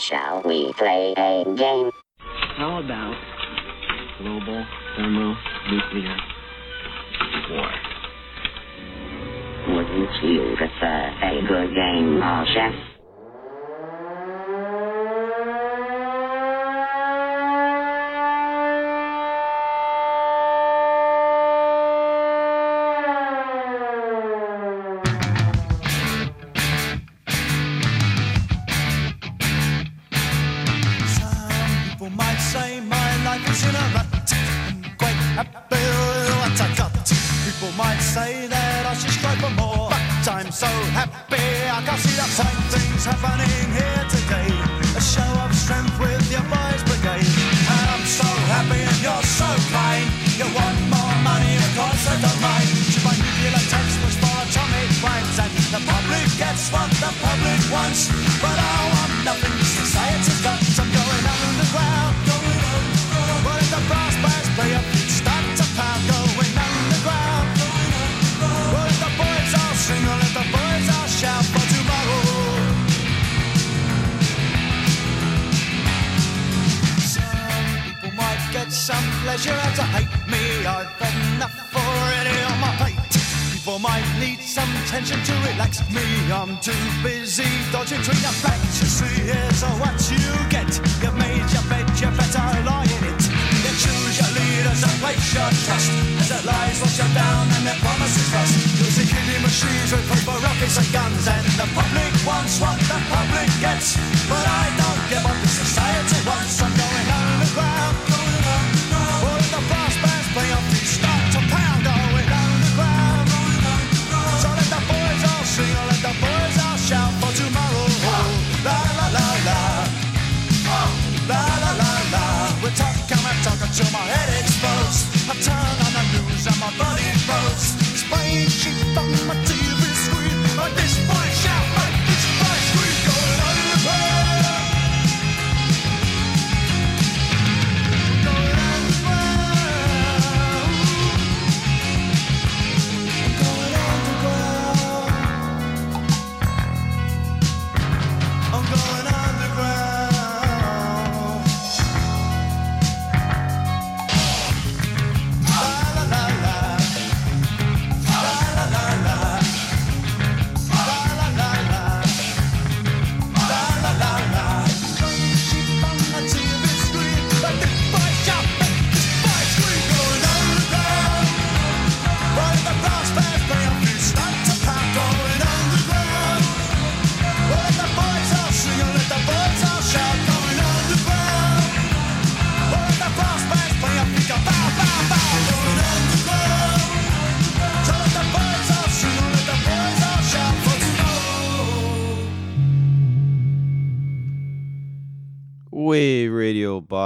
Shall we play a game? How about global thermonuclear war? Wouldn't you prefer a good game chess?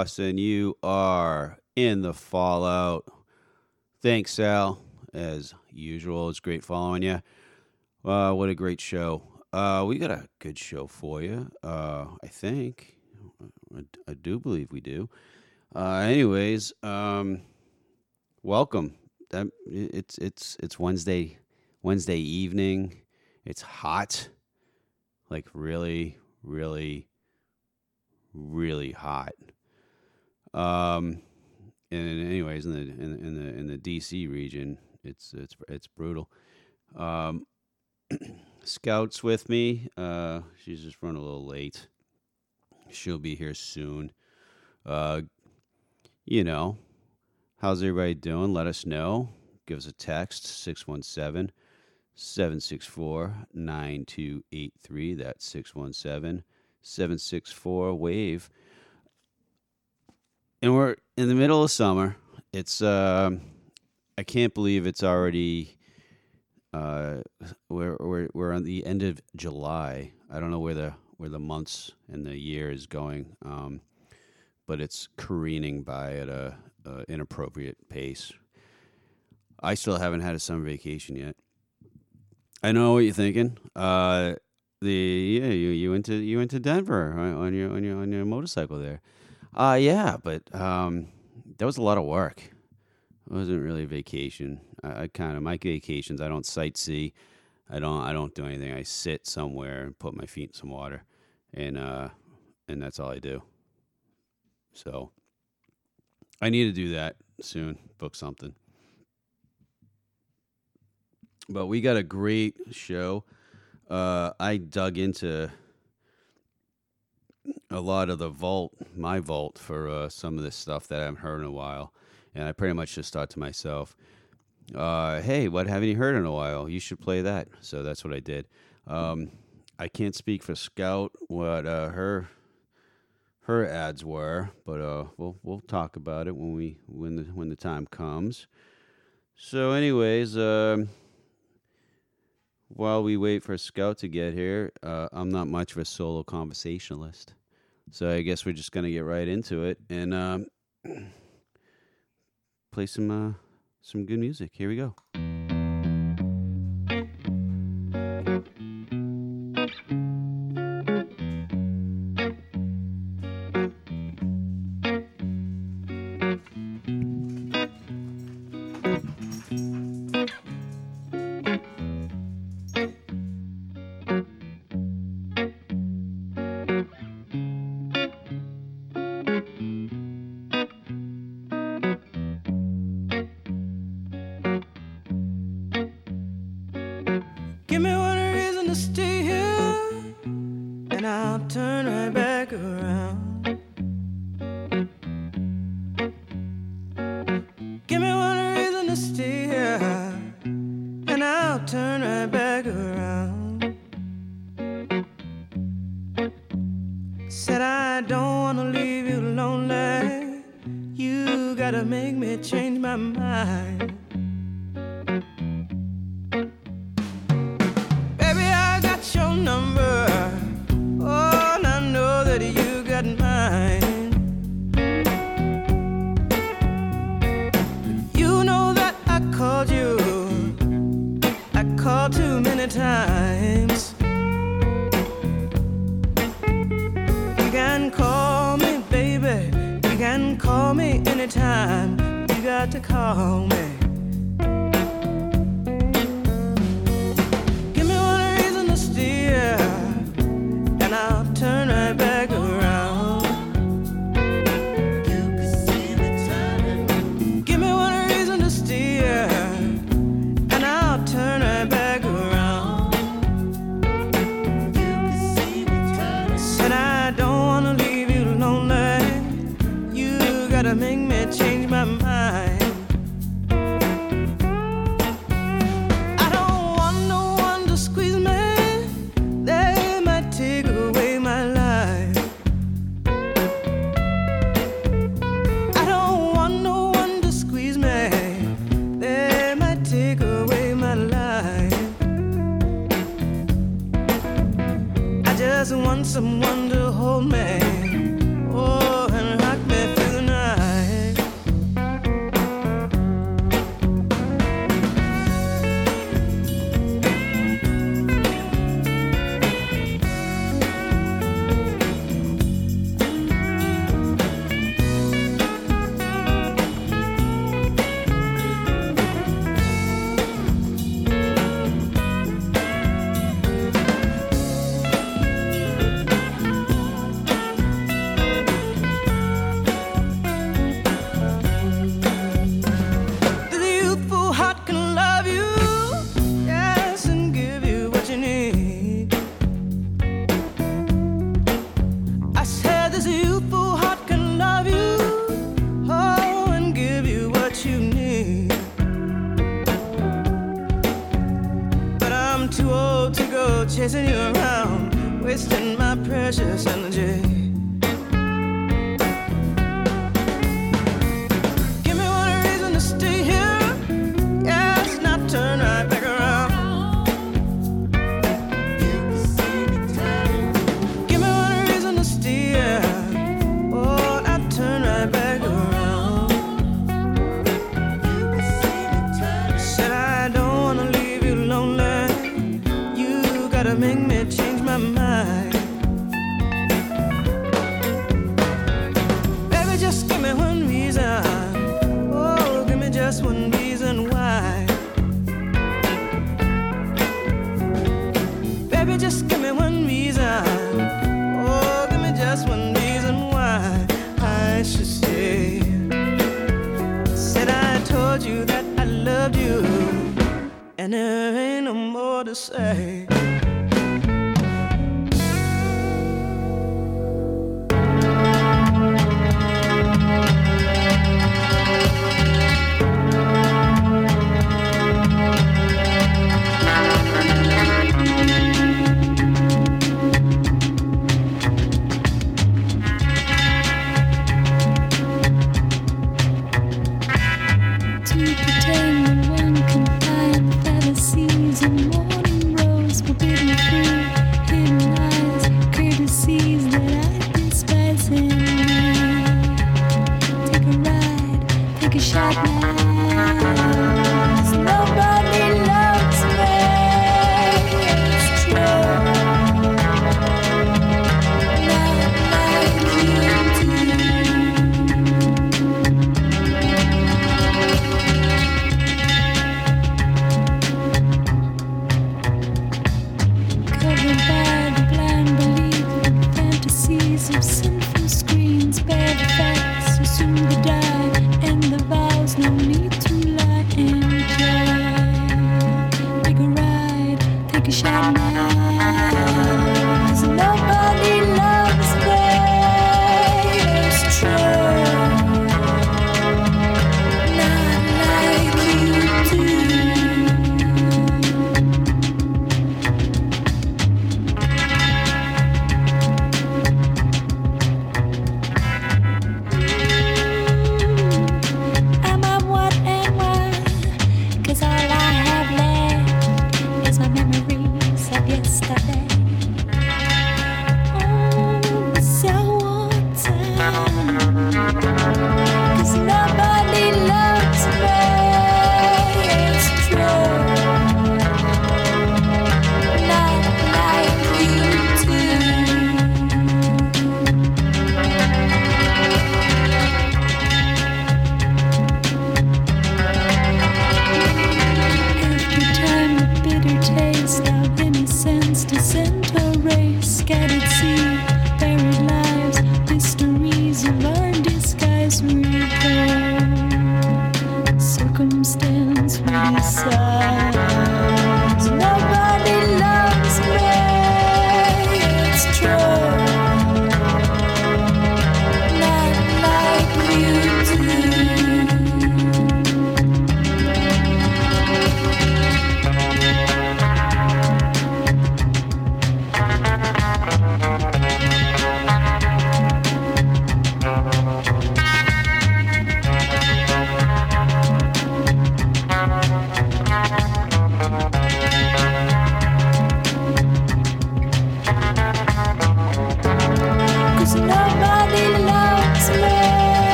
Boston, you are in the fallout. Thanks, Sal. As usual, it's great following you. Uh, what a great show. Uh, we got a good show for you. Uh, I think. I, I do believe we do. Uh, anyways, um, welcome. That, it's it's it's Wednesday Wednesday evening. It's hot, like really, really, really hot. Um, and anyways, in the in, in the in the DC region, it's it's it's brutal. Um, Scouts with me. Uh, she's just running a little late. She'll be here soon. Uh, you know, how's everybody doing? Let us know. Give us a text 617 764 9283. That's 617 764 WAVE. And we're in the middle of summer. It's, um I can't believe it's already, uh, we're, we're, we're on the end of July. I don't know where the, where the months and the year is going. Um, but it's careening by at a, a inappropriate pace. I still haven't had a summer vacation yet. I know what you're thinking. Uh, the yeah, you you went to you went to Denver on on your on your on your motorcycle there. Uh, yeah, but um, that was a lot of work. It wasn't really a vacation. I, I kind of my vacations. I don't sightsee. I don't. I don't do anything. I sit somewhere and put my feet in some water, and uh, and that's all I do. So I need to do that soon. Book something. But we got a great show. Uh, I dug into a lot of the vault, my vault for uh, some of this stuff that I haven't heard in a while, and I pretty much just thought to myself, uh, "Hey, what haven't you heard in a while? You should play that." So that's what I did. Um, I can't speak for Scout what uh, her her ads were, but uh, we'll we'll talk about it when we when the when the time comes. So, anyways, um, while we wait for Scout to get here, uh, I'm not much of a solo conversationalist. So I guess we're just gonna get right into it and um, play some uh, some good music. Here we go. to make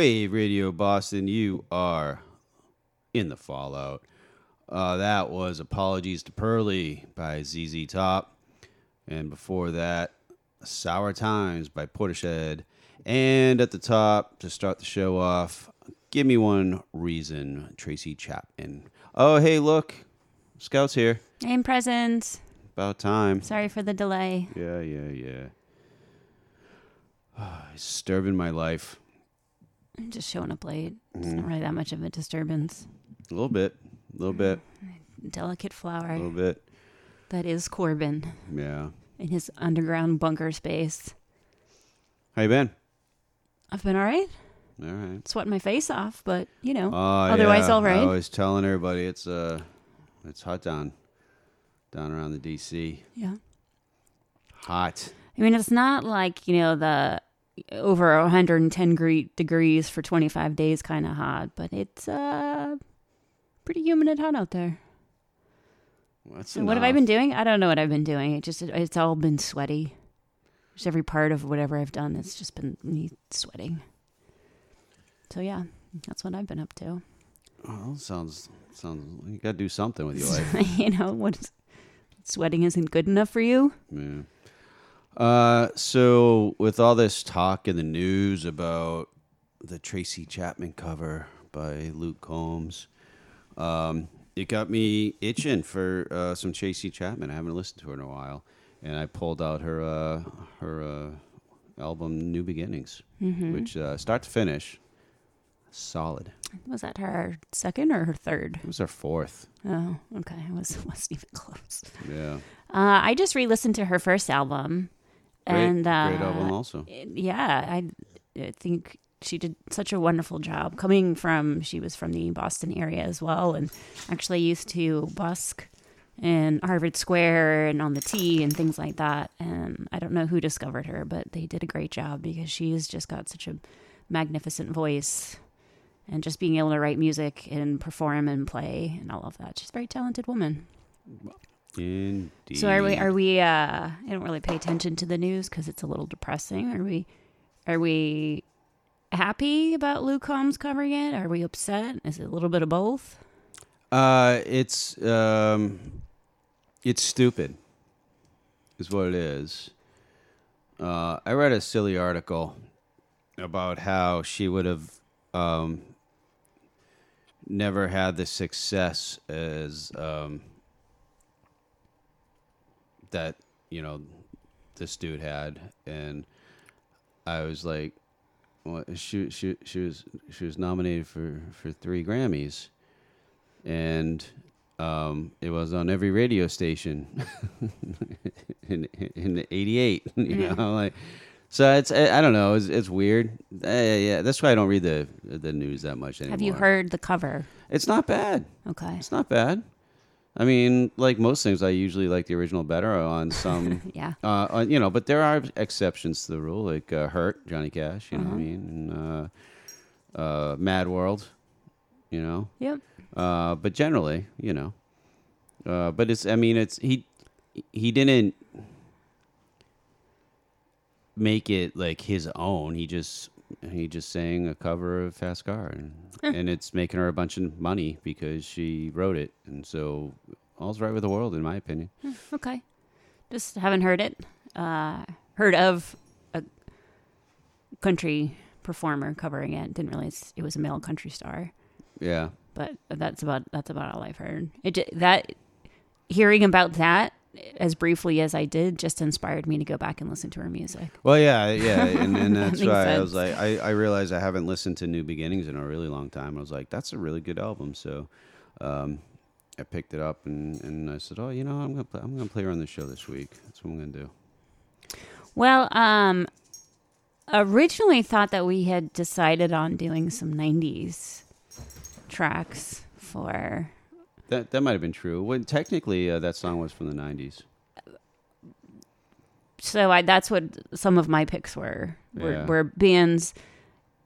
Wave Radio Boston, you are in the fallout. Uh, that was Apologies to Pearly by ZZ Top. And before that, Sour Times by Portishead. And at the top, to start the show off, Give Me One Reason, Tracy Chapman. Oh, hey, look. Scout's here. I'm present. About time. Sorry for the delay. Yeah, yeah, yeah. It's disturbing my life. I'm just showing up late. It's Mm-hmm. not really that much of a disturbance. A little bit. A little bit. Delicate flower. A little bit. That is Corbin Yeah. in his underground bunker space. How you been? I've been all right. All right. Sweating my face off, but you know, Oh, otherwise yeah. all right. I was telling everybody it's uh it's hot down down around the DC. yeah. Hot. I mean, it's not like, you know, the over 110 degrees for 25 days kind of hot, but it's uh pretty humid and hot out there. What's So what have I been doing? I don't know what I've been doing. It just it's all been sweaty. Just every part of whatever I've done, it's just been me sweating. So yeah, that's what I've been up to. Oh, sounds sounds you got to do something with your life. you know, what sweating isn't good enough for you? Yeah. Uh, so with all this talk in the news about the Tracy Chapman cover by Luke Combs, um, it got me itching for uh, some Tracy Chapman. I haven't listened to her in a while, and I pulled out her uh, her uh, album New Beginnings, which uh, start to finish, solid. Was that her second or her third? It was her fourth. Oh, okay. It was wasn't even close. Yeah, Uh, I just re-listened to her first album, great, and uh, great album also. yeah, I, I think she did such a wonderful job. Coming from, she was from the Boston area as well, and actually used to busk in Harvard Square and on the T and things like that. And I don't know who discovered her, but they did a great job because she's just got such a magnificent voice. And just being able to write music and perform and play and all of that. She's a very talented woman. Indeed. So are we? Are we? Uh, I don't really pay attention to the news because it's a little depressing. Are we? Are we happy about Luke Combs covering it? Are we upset? Is it a little bit of both? Uh, it's um, it's stupid, is what it is. Uh, I read a silly article about how she would have um, never had the success as um, that you know this dude had, and I was like, well, she she she was she was nominated for for three Grammys and um, it was on every radio station in in '88. You know, like so it's I, I don't know. It's, it's weird. Uh, yeah, that's why I don't read the the news that much anymore. Have you heard the cover? It's not bad. Okay. It's not bad. I mean, like most things, I usually like the original better on some. Yeah. Uh, on, you know, but there are exceptions to the rule, like uh, "Hurt" Johnny Cash. You know what I Uh-huh. mean? And uh, uh, "Mad World." You know. Yep. Uh, but generally, you know. Uh, but it's I mean it's he he didn't make it like his own. He just he just sang a cover of Fast Car and, and it's making her a bunch of money because she wrote it. And so all's right with the world in my opinion. Okay. Just haven't heard it. Uh, heard of a country performer covering it. Didn't realize it was a male country star. Yeah. but that's about that's about all I've heard. It that hearing about that as briefly as I did just inspired me to go back and listen to her music. Well, yeah, yeah, and, and that's makes why I was like, I, I realized I haven't listened to New Beginnings in a really long time. I was like, that's a really good album. So, um, I picked it up and, and I said, oh, you know, I'm gonna play, I'm gonna play her on the show this week. That's what I'm gonna do. Well, um originally thought that we had decided on doing some 90s tracks for that that might have been true. When technically uh, that song was from the '90s. So I, that's what some of my picks were. Were, yeah. were bands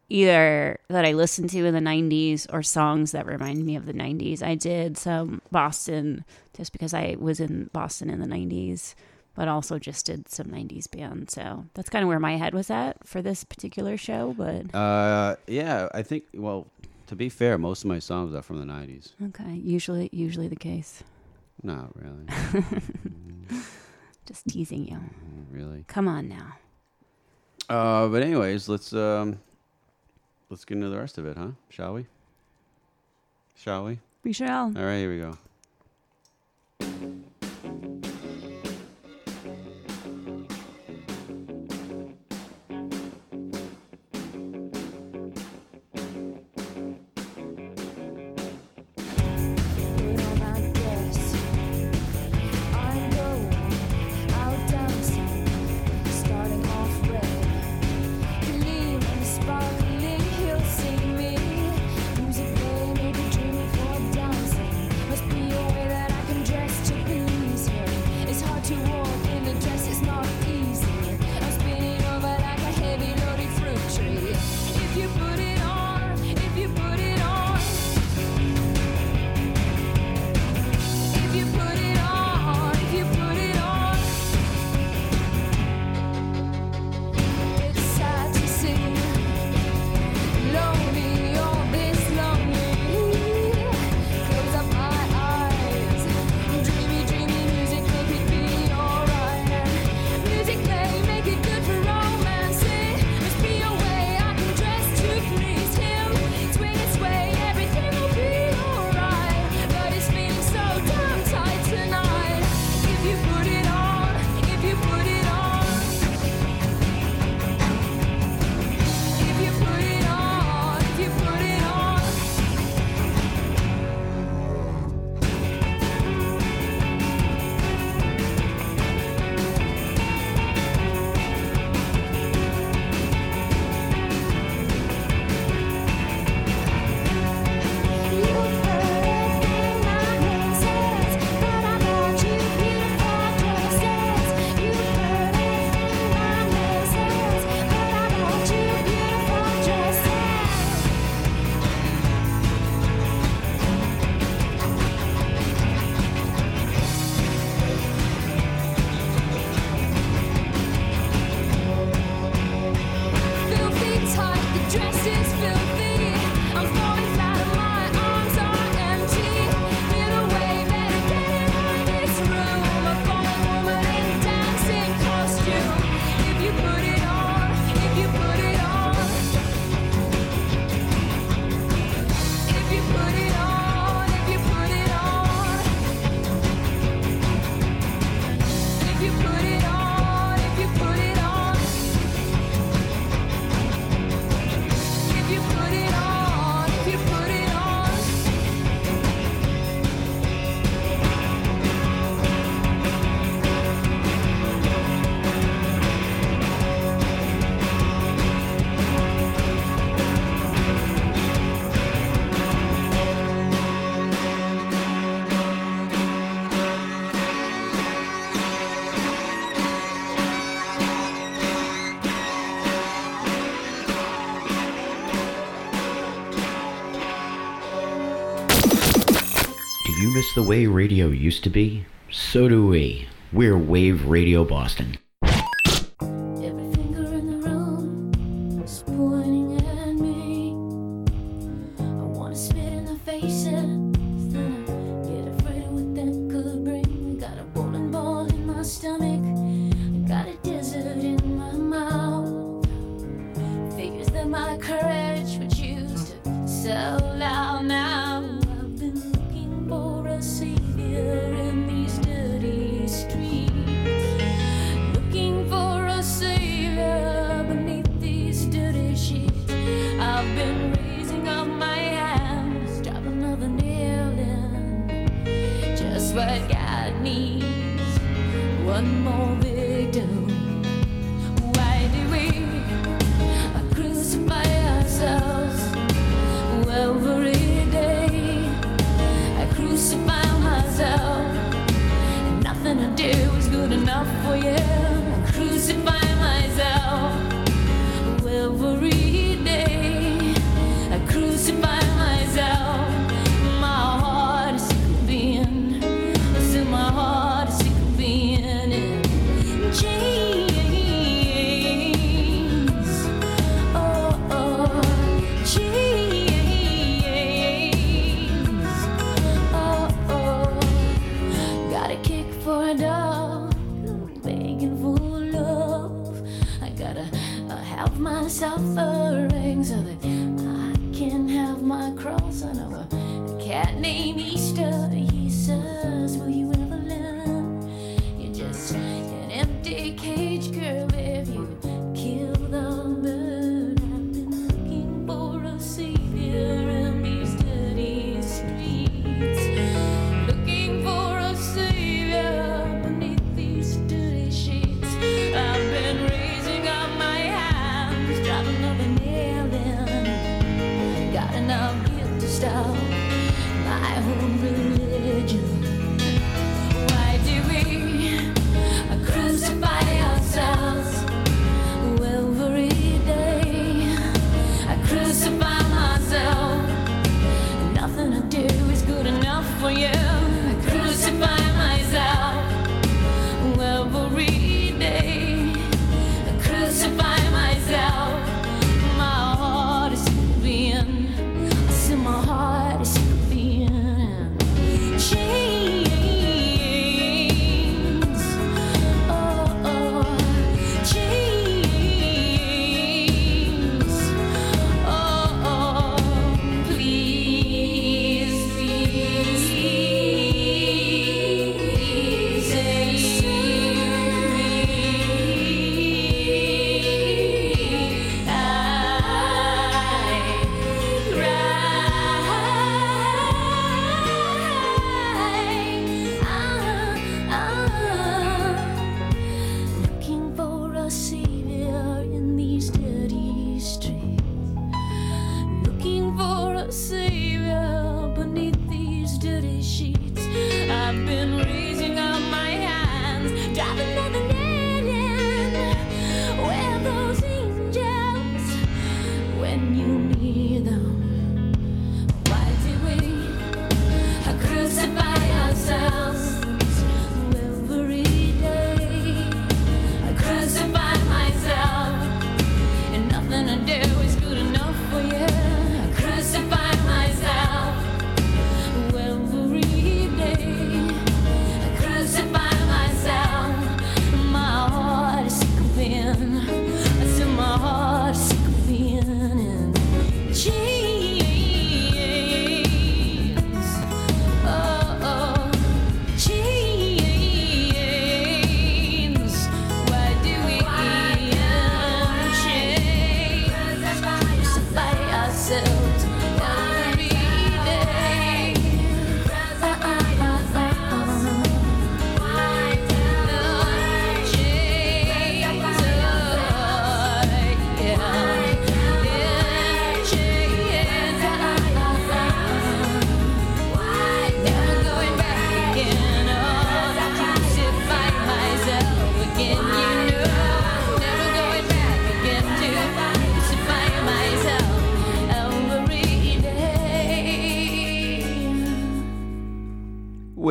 either that I listened to in the 90s or songs that remind me of the 90s. I did some Boston just because I was in Boston in the 90s, but also just did some 90s bands. So that's kind of where my head was at for this particular show. But uh, yeah, I think, well, to be fair, most of my songs are from the '90s. Okay, usually usually the case. Not really. Mm-hmm. Just teasing you. Mm-hmm, really. Come on now. Uh, but anyways, let's um, let's get into the rest of it, huh? Shall we? Shall we? We shall. All right, here we go. the way radio used to be, so do we. We're Wave Radio Boston.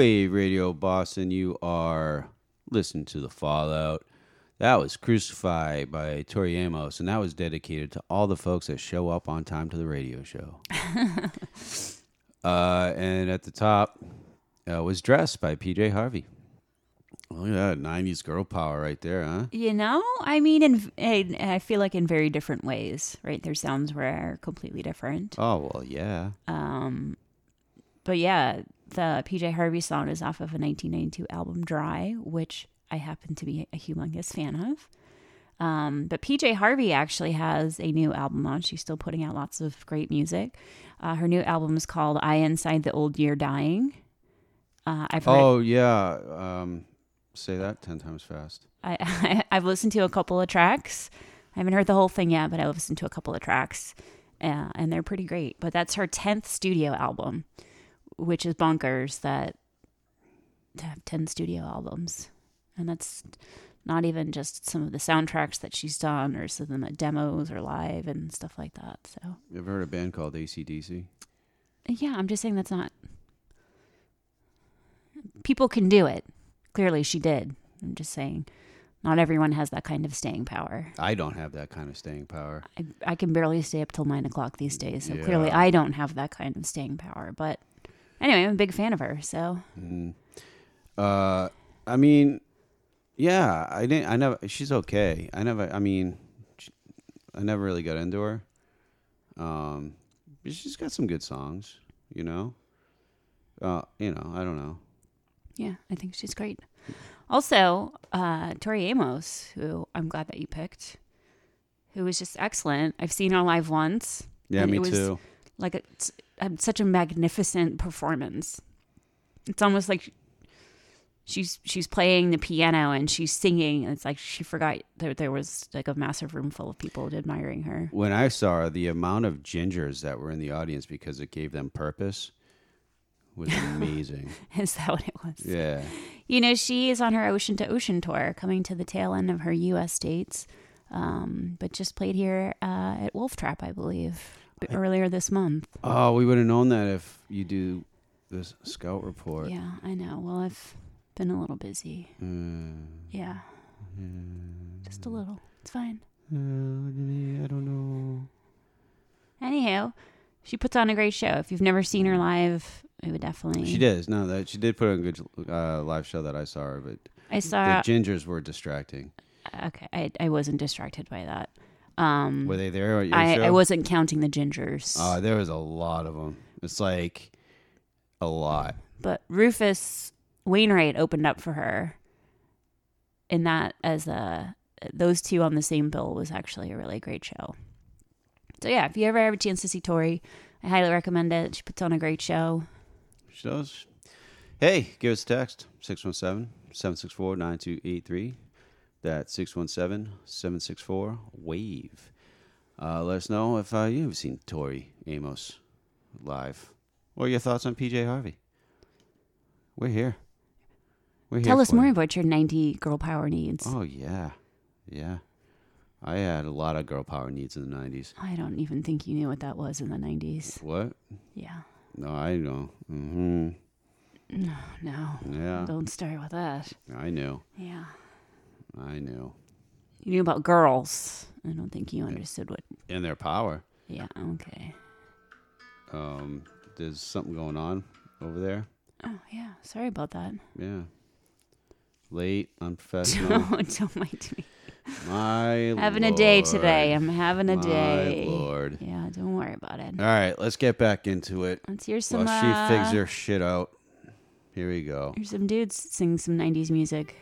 Wave Radio Boston, you are listening to the Fallout. That was Crucified by Tori Amos, and that was dedicated to all the folks that show up on time to the radio show. uh, and at the top uh, was Dressed by PJ Harvey. Oh, yeah, 90s girl power right there, huh? You know, I mean, in, in I feel like in very different ways, right? Their sounds were completely different. Oh, well, yeah. Um, but yeah, the PJ Harvey song is off of a 1992 album, Dry, which I happen to be a humongous fan of. Um, but PJ Harvey actually has a new album on. She's still putting out lots of great music. Uh, her new album is called "I Inside the Old Year Dying." Uh, I've Oh, yeah. Um, say that 10 times fast. I, I I've listened to a couple of tracks. I haven't heard the whole thing yet, but I listened to a couple of tracks, uh, and they're pretty great. But that's her tenth studio album, which is bonkers that to have ten studio albums, and that's not even just some of the soundtracks that she's done, or some of the demos or live and stuff like that. So You ever heard a band called ACDC? yeah, I'm just saying that's not. People can do it. Clearly, she did. I'm just saying, not everyone has that kind of staying power. I don't have that kind of staying power. I, I can barely stay up till nine o'clock these days, so clearly I don't have that kind of staying power. But anyway, I'm a big fan of her. So Uh, I mean, yeah, I didn't. I never. She's okay. I never. I mean, she, I never really got into her. Um, but she's got some good songs, you know. Uh, you know, I don't know. Yeah, I think she's great. Also, uh, Tori Amos, who I'm glad that you picked, who was just excellent. I've seen her live once. Yeah, me it was too. Like it's such a magnificent performance. It's almost like she's she's playing the piano and she's singing. And it's like she forgot that there was like a massive room full of people admiring her. When I saw her, the amount of gingers that were in the audience because it gave them purpose was amazing. Is that what it was? yeah. You know, she is on her ocean to ocean tour, coming to the tail end of her U.S. dates, um, but just played here uh, at Wolf Trap, I believe, earlier this month. Oh, we would have known that if you do this scout report. Yeah, I know. Well, I've been a little busy. Mm. Yeah, just a little. It's fine. Uh, I don't know. Anyhow, she puts on a great show. If you've never seen her live, I would definitely. She does. No, that she did put on a good uh, live show that I saw her, but I saw. the gingers were distracting. okay, I, I wasn't distracted by that. Um, Were they there at your I, show? I wasn't counting the gingers. Uh, there was a lot of them. It's like a lot. but Rufus Wainwright opened up for her. And that as a those two on the same bill was actually a really great show. So yeah, if you ever have a chance to see Tori, I highly recommend it. She puts on a great show. She does. Hey, give us a text 617 764 9283. That's 617 764 WAVE. Uh, let us know if uh, you've seen Tori Amos live or your thoughts on PJ Harvey. We're here. We're here. Tell us more you. about your 90 girl power needs. Oh, yeah. Yeah. I had a lot of girl power needs in the 90s. I don't even think you knew what that was in the 90s. What? Yeah. No, I know. hmm No. Yeah. Don't start with that. I knew. Yeah. I knew. You knew about girls. I don't think you understood what. In their power. Yeah. Okay. Um, there's something going on over there. Oh, yeah. Sorry about that. Yeah. Late, unprofessional. don't, don't mind me. My having a day today. I'm having a My day. lord. Yeah, don't worry about it. All right, let's get back into it. Let's hear some. While she figs uh, her shit out. Here we go. Here's some dudes sing some 90s music.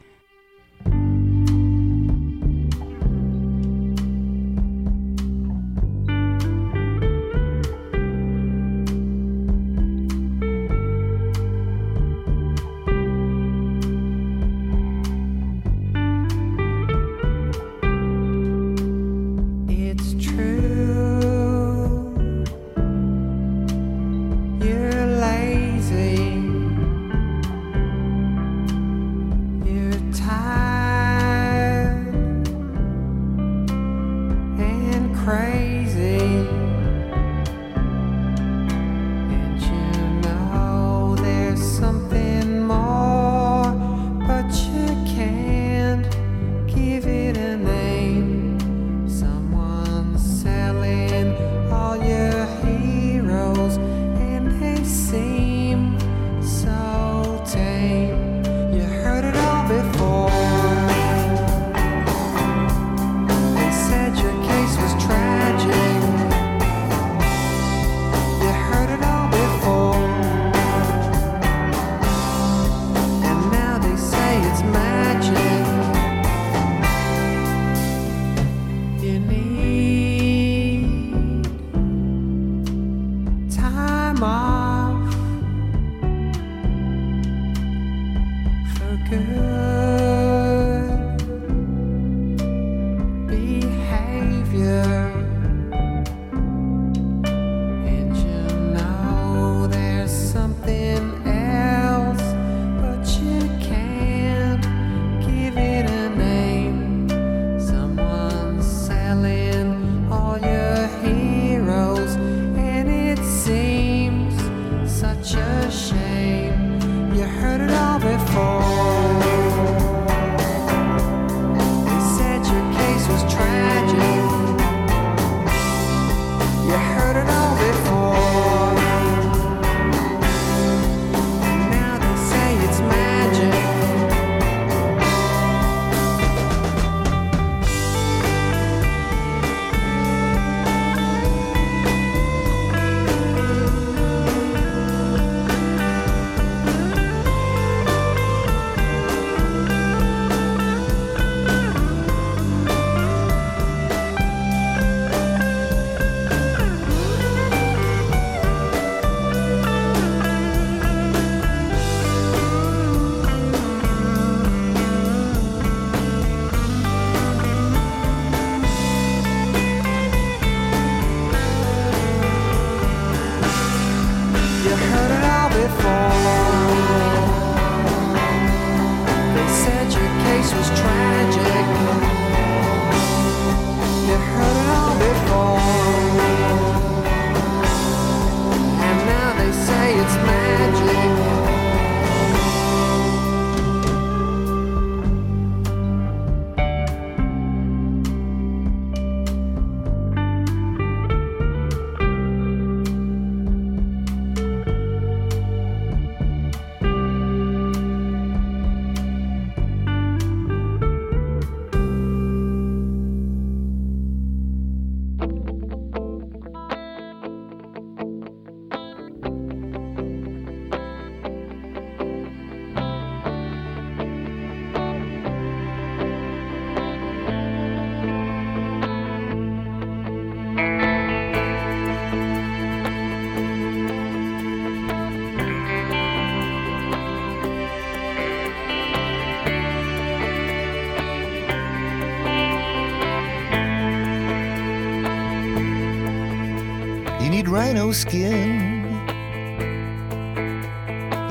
skin.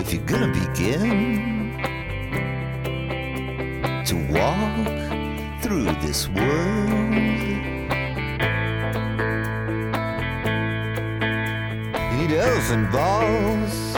If you're gonna begin to walk through this world, you doesn't balls.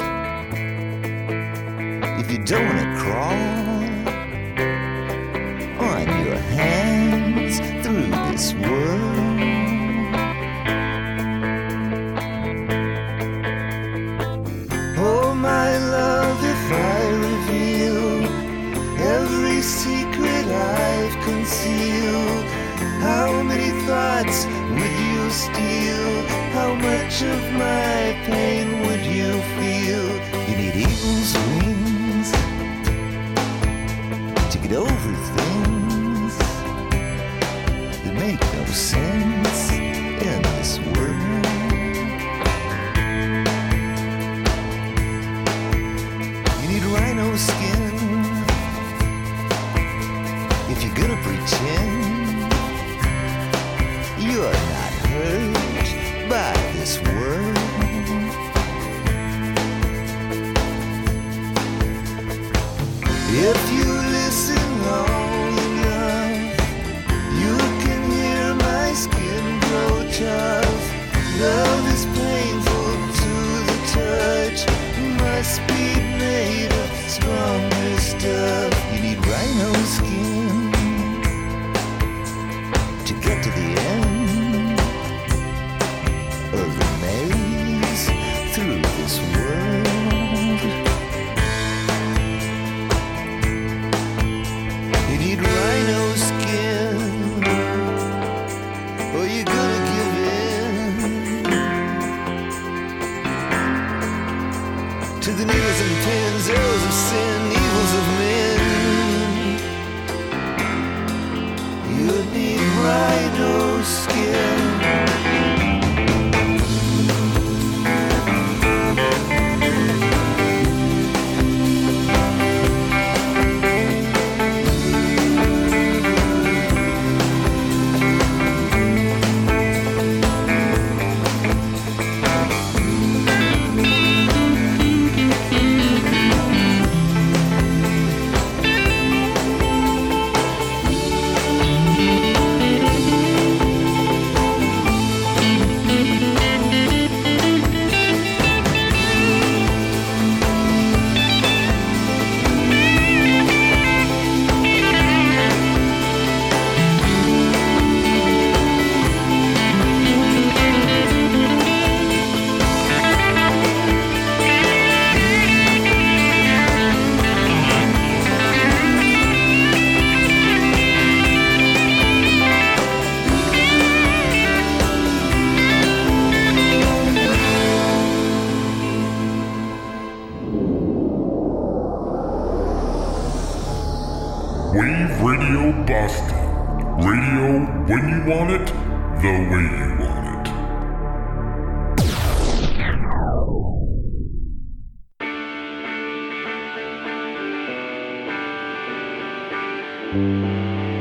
Música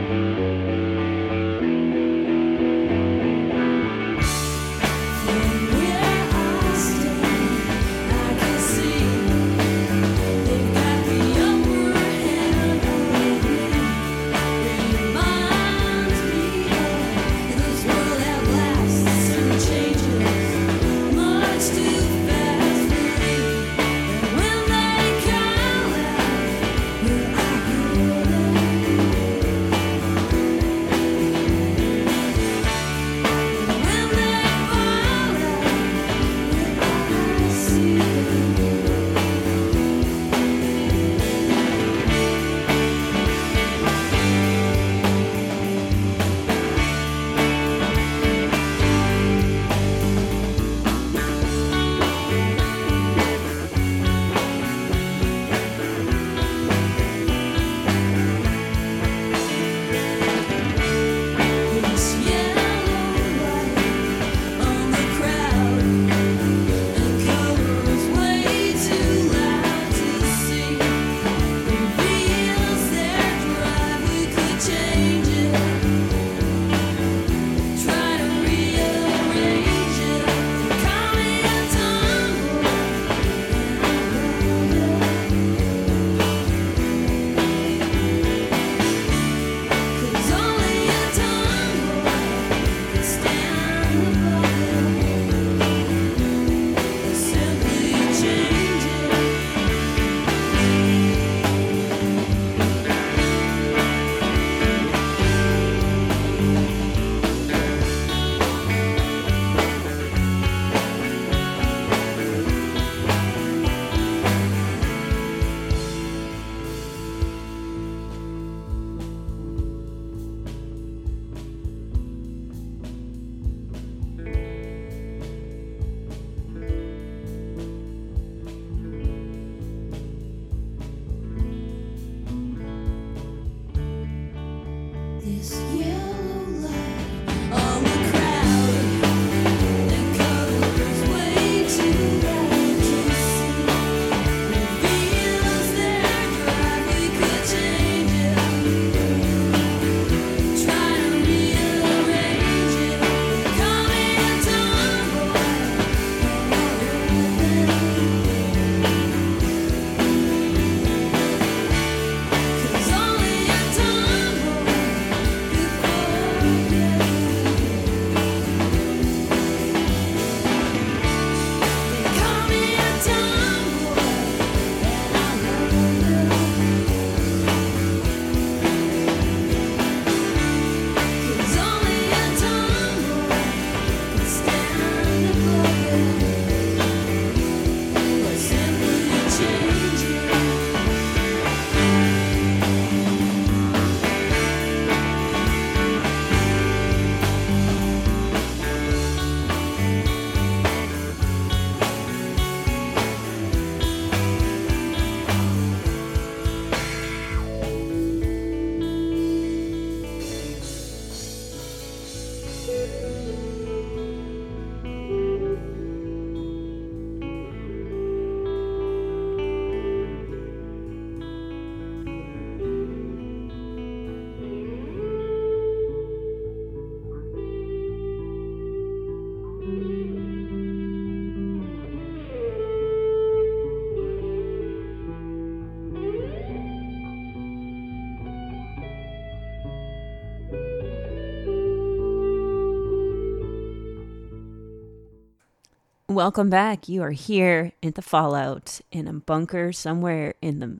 Welcome back. You are here at the Fallout in a bunker somewhere in the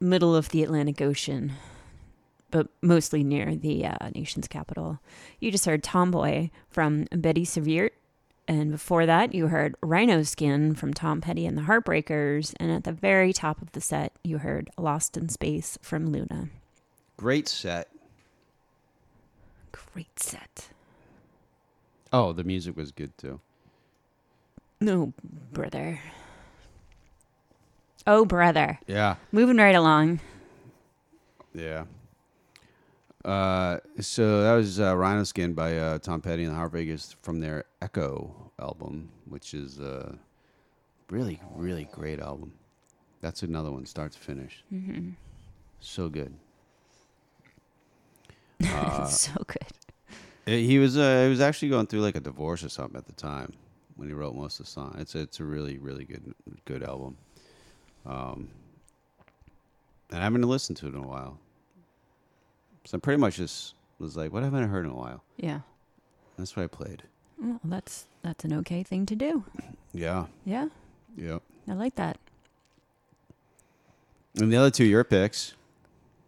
middle of the Atlantic Ocean, but mostly near the uh, nation's capital. You just heard Tomboy from Bettie Serveert. And before that, you heard Rhino Skin from Tom Petty and the Heartbreakers. And at the very top of the set, you heard Lost in Space from Luna. Great set. Great set. Oh, the music was good too. No, brother. Oh, brother. Yeah. Moving right along. Yeah. Uh, so that was uh, Rhino Skin by uh, Tom Petty and the Heartbreakers from their Echo album, which is a really, really great album. That's another one, start to finish. Mm-hmm. So good. so good. Uh, He was uh, he was actually going through like a divorce or something at the time when he wrote most of the songs. It's it's a really really good good album. Um, and I haven't listened to it in a while. So I pretty much just was like, what haven't I heard in a while? Yeah. That's what I played. Well, that's that's an okay thing to do. Yeah. Yeah, Yeah. I like that. And the other two, your picks.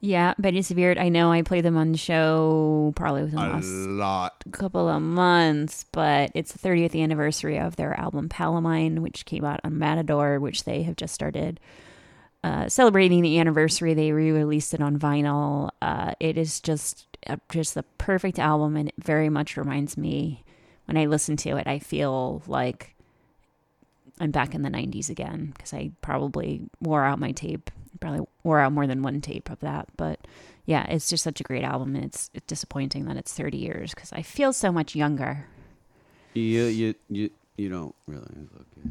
Yeah, Bettie Serveert. I know I played them on the show probably within the A last lot. couple of months, but it's the 30th anniversary of their album Palomine, which came out on Matador, which they have just started uh, celebrating the anniversary. They re-released it on vinyl. Uh, it is just uh, just the perfect album, and it very much reminds me when I listen to it. I feel like I'm back in the 90s again because I probably wore out my tape. Probably wore out more than one tape of that, but yeah, it's just such a great album. And it's, it's disappointing that it's 30 years because I feel so much younger. You you you you don't really look it.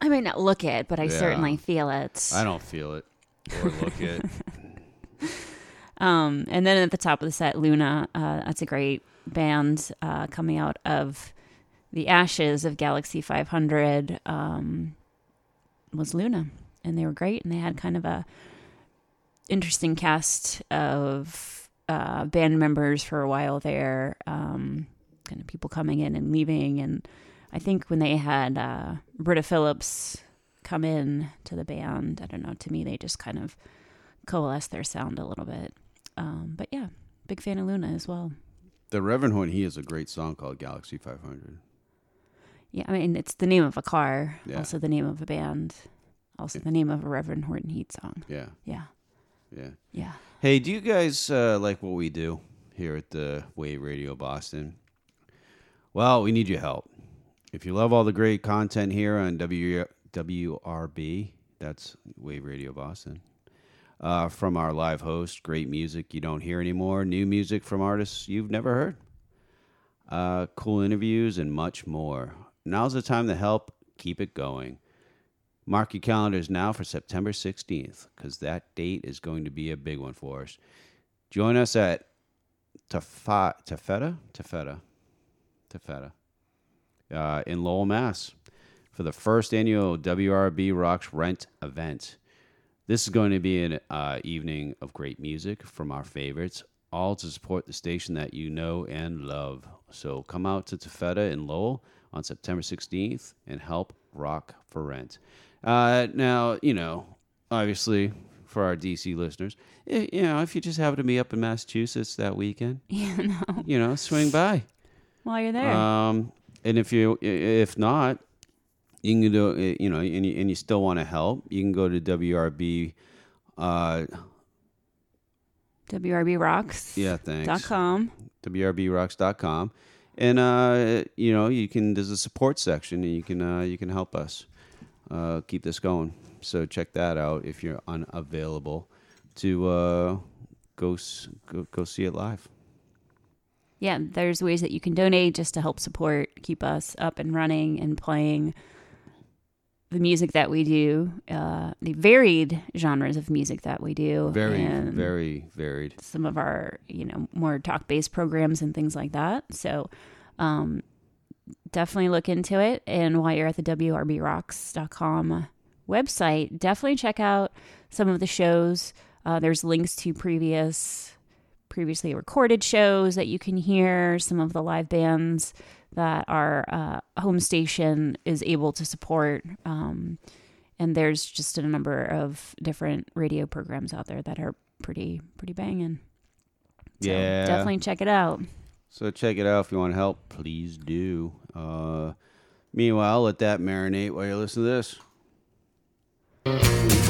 I may not look it, but I Yeah. certainly feel it. I don't feel it or look it. Um, and then at the top of the set, Luna. Uh, that's a great band uh, coming out of the ashes of Galaxie 500. Um, was Luna, and they were great, and they had kind of a interesting cast of uh, band members for a while there. Um, kind of people coming in and leaving, and I think when they had uh, Britta Phillips come in to the band, I don't know. To me, they just kind of coalesced their sound a little bit. Um, but yeah, big fan of Luna as well. the Reverend Horn, he has a great song called Galaxie 500. Yeah, I mean it's the name of a car, Yeah. also the name of a band, also the name of a Reverend Horton Heat song. Yeah. Yeah, Yeah. yeah. Hey, do you guys uh, like what we do here at the Wave Radio Boston? Well, we need your help. If you love all the great content here on w- WRB, that's Wave Radio Boston, uh, from our live host, great music you don't hear anymore, new music from artists you've never heard, uh, cool interviews, and much more. Now's the time to help keep it going. Mark your calendars now for September 16th, because that date is going to be a big one for us. Join us at Tafeta? Tafeta. Tafeta. Uh, in Lowell, Mass. for the first annual WRB Rocks Rent event. This is going to be an uh, evening of great music from our favorites, all to support the station that you know and love. So come out to Tafeta in Lowell on September 16th and help rock for rent. Uh, now, you know, obviously for our DC listeners, i- you know, if you just happen to be up in Massachusetts that weekend, Yeah, no. you know, swing by. While you're there. Um, and if you if not, you can do you know, and you, and you still want to help, you can go to WRB. Uh, WRB Rocks. yeah, thanks. Dot com. WRBRocks.com, and uh, you know, you can. There's a support section, and you can uh, you can help us uh, keep this going. So check that out if you're unavailable to uh, go go go see it live. yeah, there's ways that you can donate just to help support, keep us up and running and playing the music that we do, uh, the varied genres of music that we do. Very very varied. Some of our, you know, more talk based programs and things like that. So, um, definitely look into it. And while you're at the WRBRocks.com website, definitely check out some of the shows. Uh, there's links to previous previously recorded shows that you can hear, some of the live bands that our uh, home station is able to support. Um, and there's just a number of different radio programs out there that are pretty pretty banging. So yeah. definitely check it out. So check it out if you want to help. Please do. Uh, meanwhile, let that marinate while you listen to this.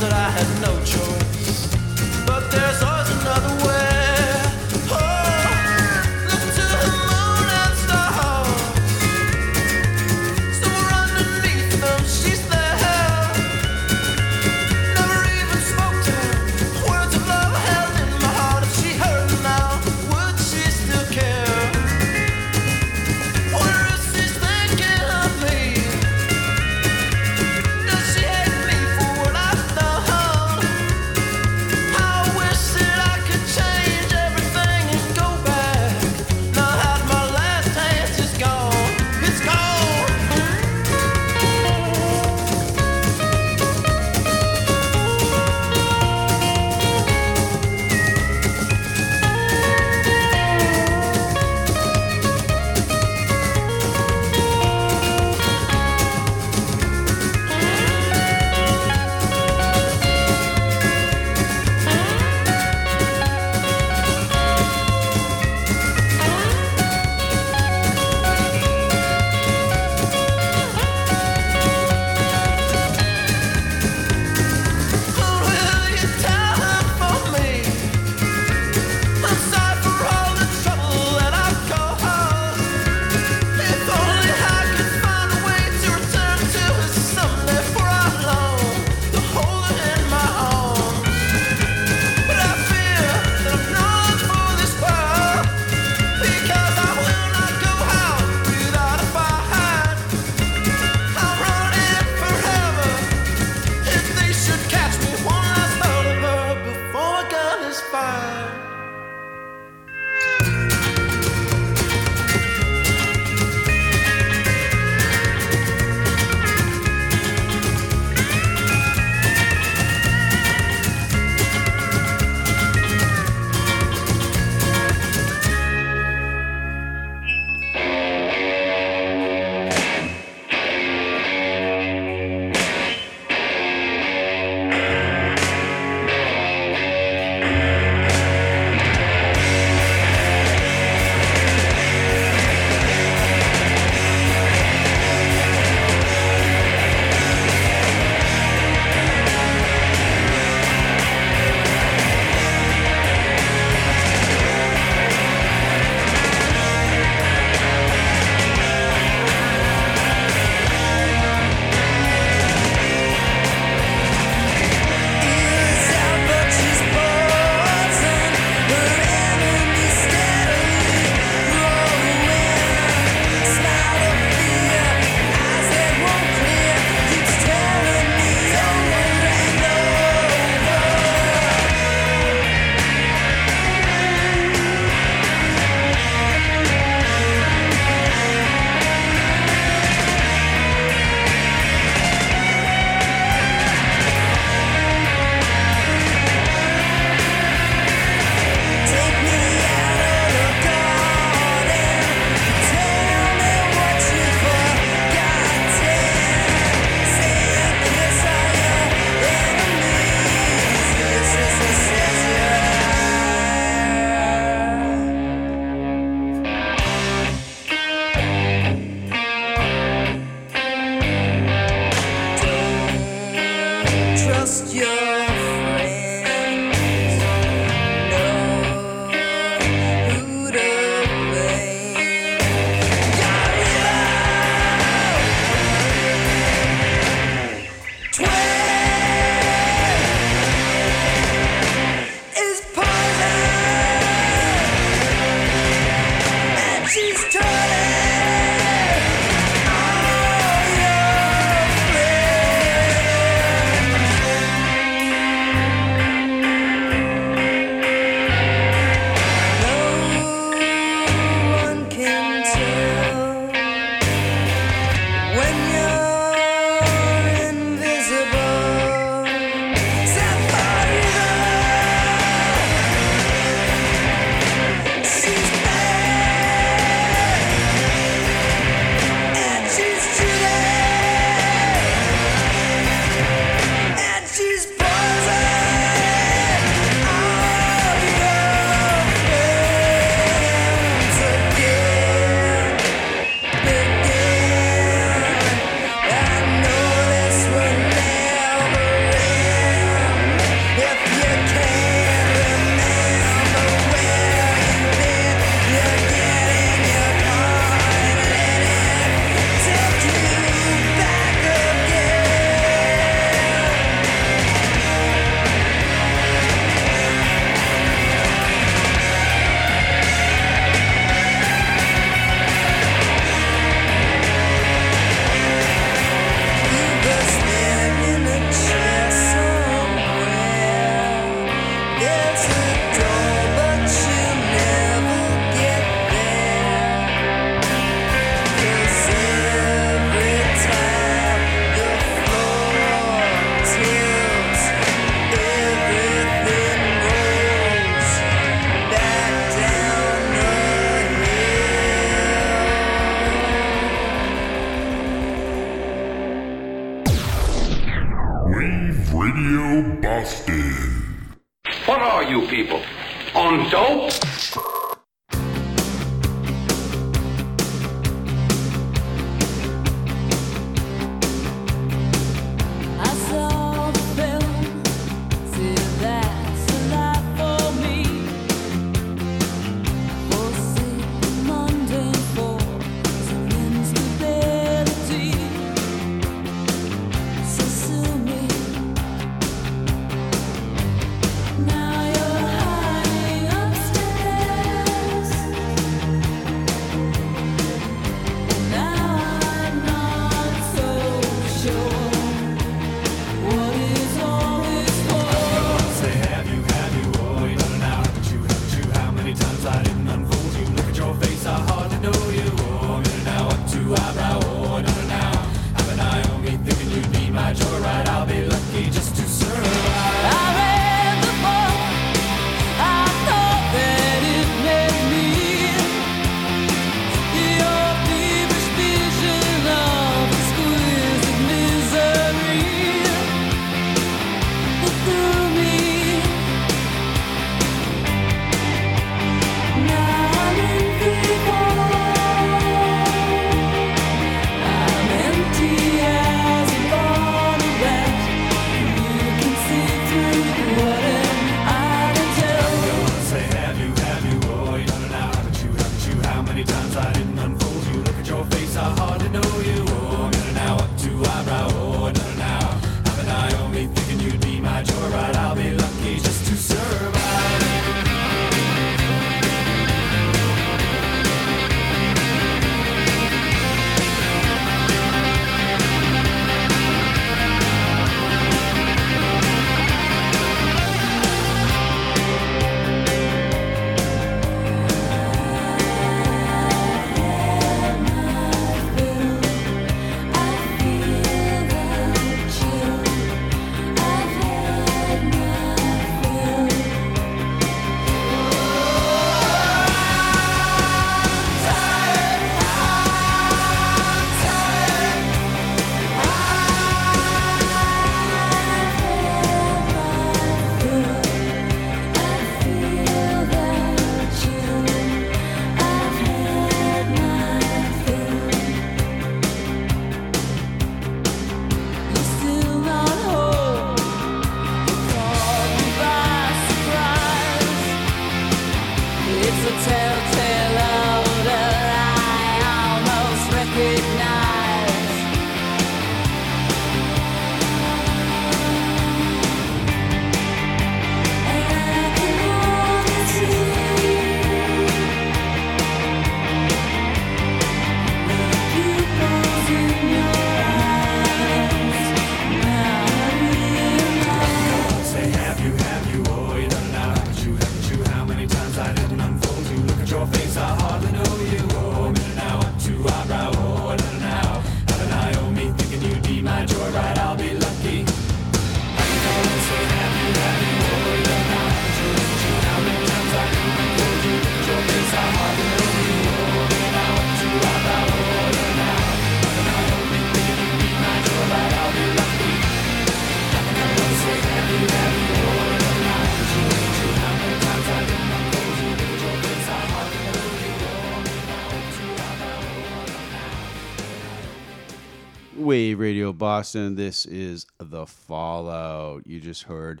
Boston. This is The Fallout. You just heard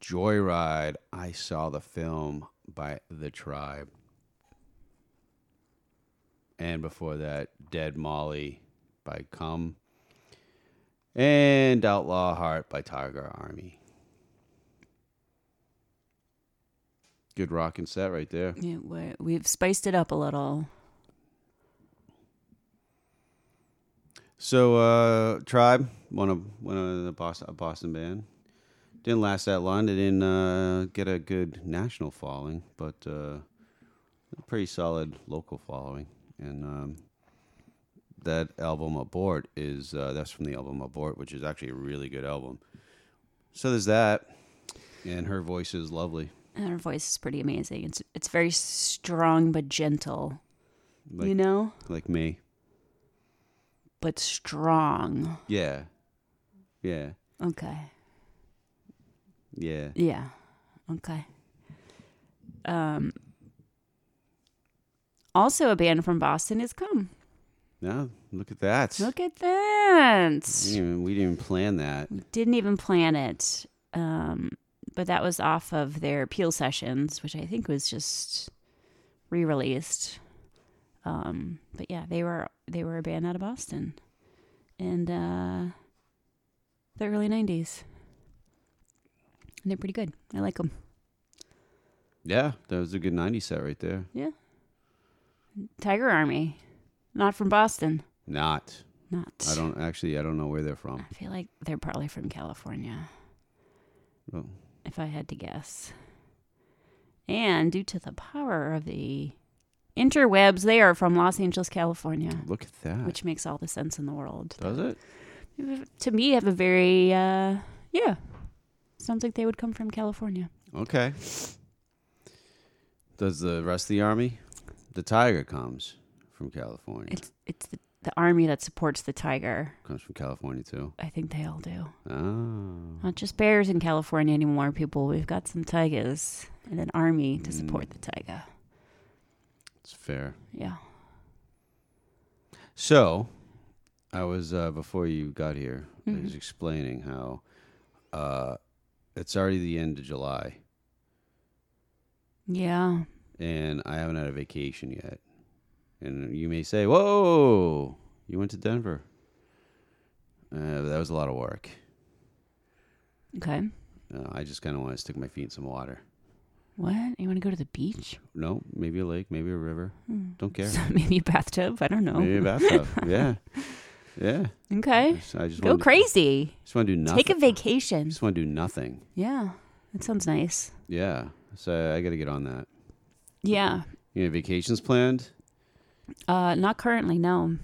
Joyride. I saw the film by The Tribe. And before that, Dead Molly by Come. And Outlaw Heart by Tiger Army. Good rockin' set right there. Yeah, we've spiced it up a little. So uh, Tribe, one of one of the Boston, a Boston band, didn't last that long. They didn't uh, get a good national following, but uh, a pretty solid local following. And um, that album Abort is uh, that's from the album Abort, which is actually a really good album. So there's that, and her voice is lovely. And her voice is pretty amazing. It's it's very strong but gentle. Like, you know, like me but strong. Yeah. Yeah. Okay. Yeah. Yeah. Okay. Um also a band from Boston is come. Yeah, look at that. Look at that. We didn't even, we didn't even plan that. Didn't even plan it. Um but that was off of their Peel sessions, which I think was just re-released. Um, but yeah, they were they were a band out of Boston, and uh, the early '90s. And they're pretty good. I like them. Yeah, that was a good 90s set right there. Yeah. Tiger Army, not from Boston. Not. Not. I don't actually. I don't know where they're from. I feel like they're probably from California. Oh. if I had to guess. And due to the power of the interwebs, they are from Los Angeles, California, Look at that. which makes all the sense in the world. Does it? To me, have a very, uh, yeah, sounds like they would come from California. Okay. Does the rest of the army? The Tiger comes from California. It's it's the, the army that supports the tiger. comes from California too. I think they all do. Oh. Not just bears in California anymore, people. We've got some tigers and an army to support the tiger. It's fair. Yeah. So, I was uh, before you got here. I Mhm. was explaining how uh, it's already the end of July, Yeah. and I haven't had a vacation yet. And you may say, "Whoa, you went to Denver." Uh, that was a lot of work. Okay. Uh, I just kind of want to stick my feet in some water. What? You want to go to the beach? No, maybe a lake, maybe a river. Hmm. Don't care. So maybe a bathtub. I don't know. Maybe a bathtub. yeah, yeah. Okay. Just- I just Go crazy. Just want to do nothing. Take a vacation. Just want to do nothing. Yeah. That sounds nice. Yeah. So I got to get on that. Yeah. You have vacations planned? Uh, not currently, no.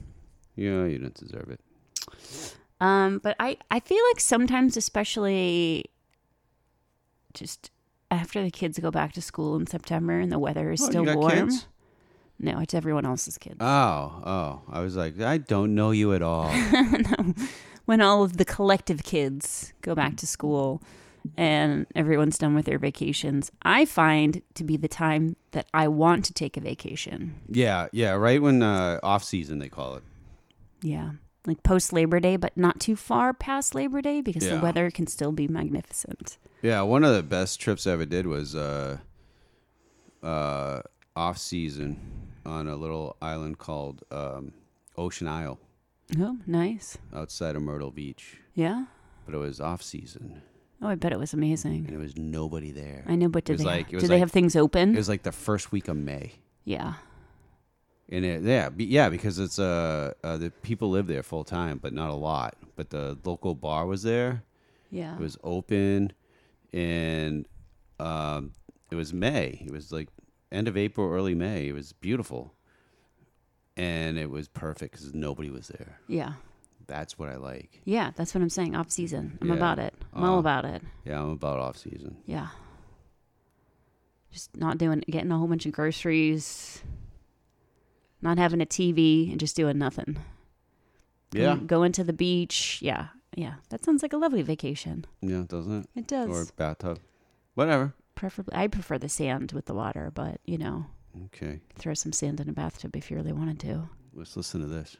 Yeah, you don't deserve it. Um, but I, I feel like sometimes, especially just after the kids go back to school in September and the weather is Oh, you still got warm. kids? No, it's everyone else's kids. Oh, oh. I was like, I don't know you at all. When all of the collective kids go back to school and everyone's done with their vacations, I find to be the time that I want to take a vacation. yeah, yeah. Right when uh, off season they call it. Yeah. Like post Labor Day, but not too far past Labor Day because Yeah. the weather can still be magnificent. Yeah, one of the best trips I ever did was uh, uh, off season on a little island called um, Ocean Isle Oh, nice. outside of Myrtle Beach. Yeah. But it was off season Oh, I bet it was amazing. and there was nobody there. I know, but It did was they like- it do was they like- have things open? It was like the first week of May. yeah. And it, yeah, be, yeah, because it's uh, uh the people live there full time, but not a lot. But the local bar was there. Yeah. It was open, and um, it was May. It was like end of April, early May. It was beautiful, and it was perfect because nobody was there. Yeah. That's what I like. Yeah, that's what I'm saying. Off season. I'm Yeah. about it. I'm all Uh, about it. Yeah, I'm about off season. Yeah. Just not doing getting a whole bunch of groceries, not having a TV and just doing nothing. Yeah. Going to the beach. Yeah. Yeah. That sounds like a lovely vacation. Yeah, doesn't it? It does. Or bathtub, whatever. Preferably I prefer the sand with the water, but you know, Okay, throw some sand in a bathtub if you really wanted to. let's listen to this.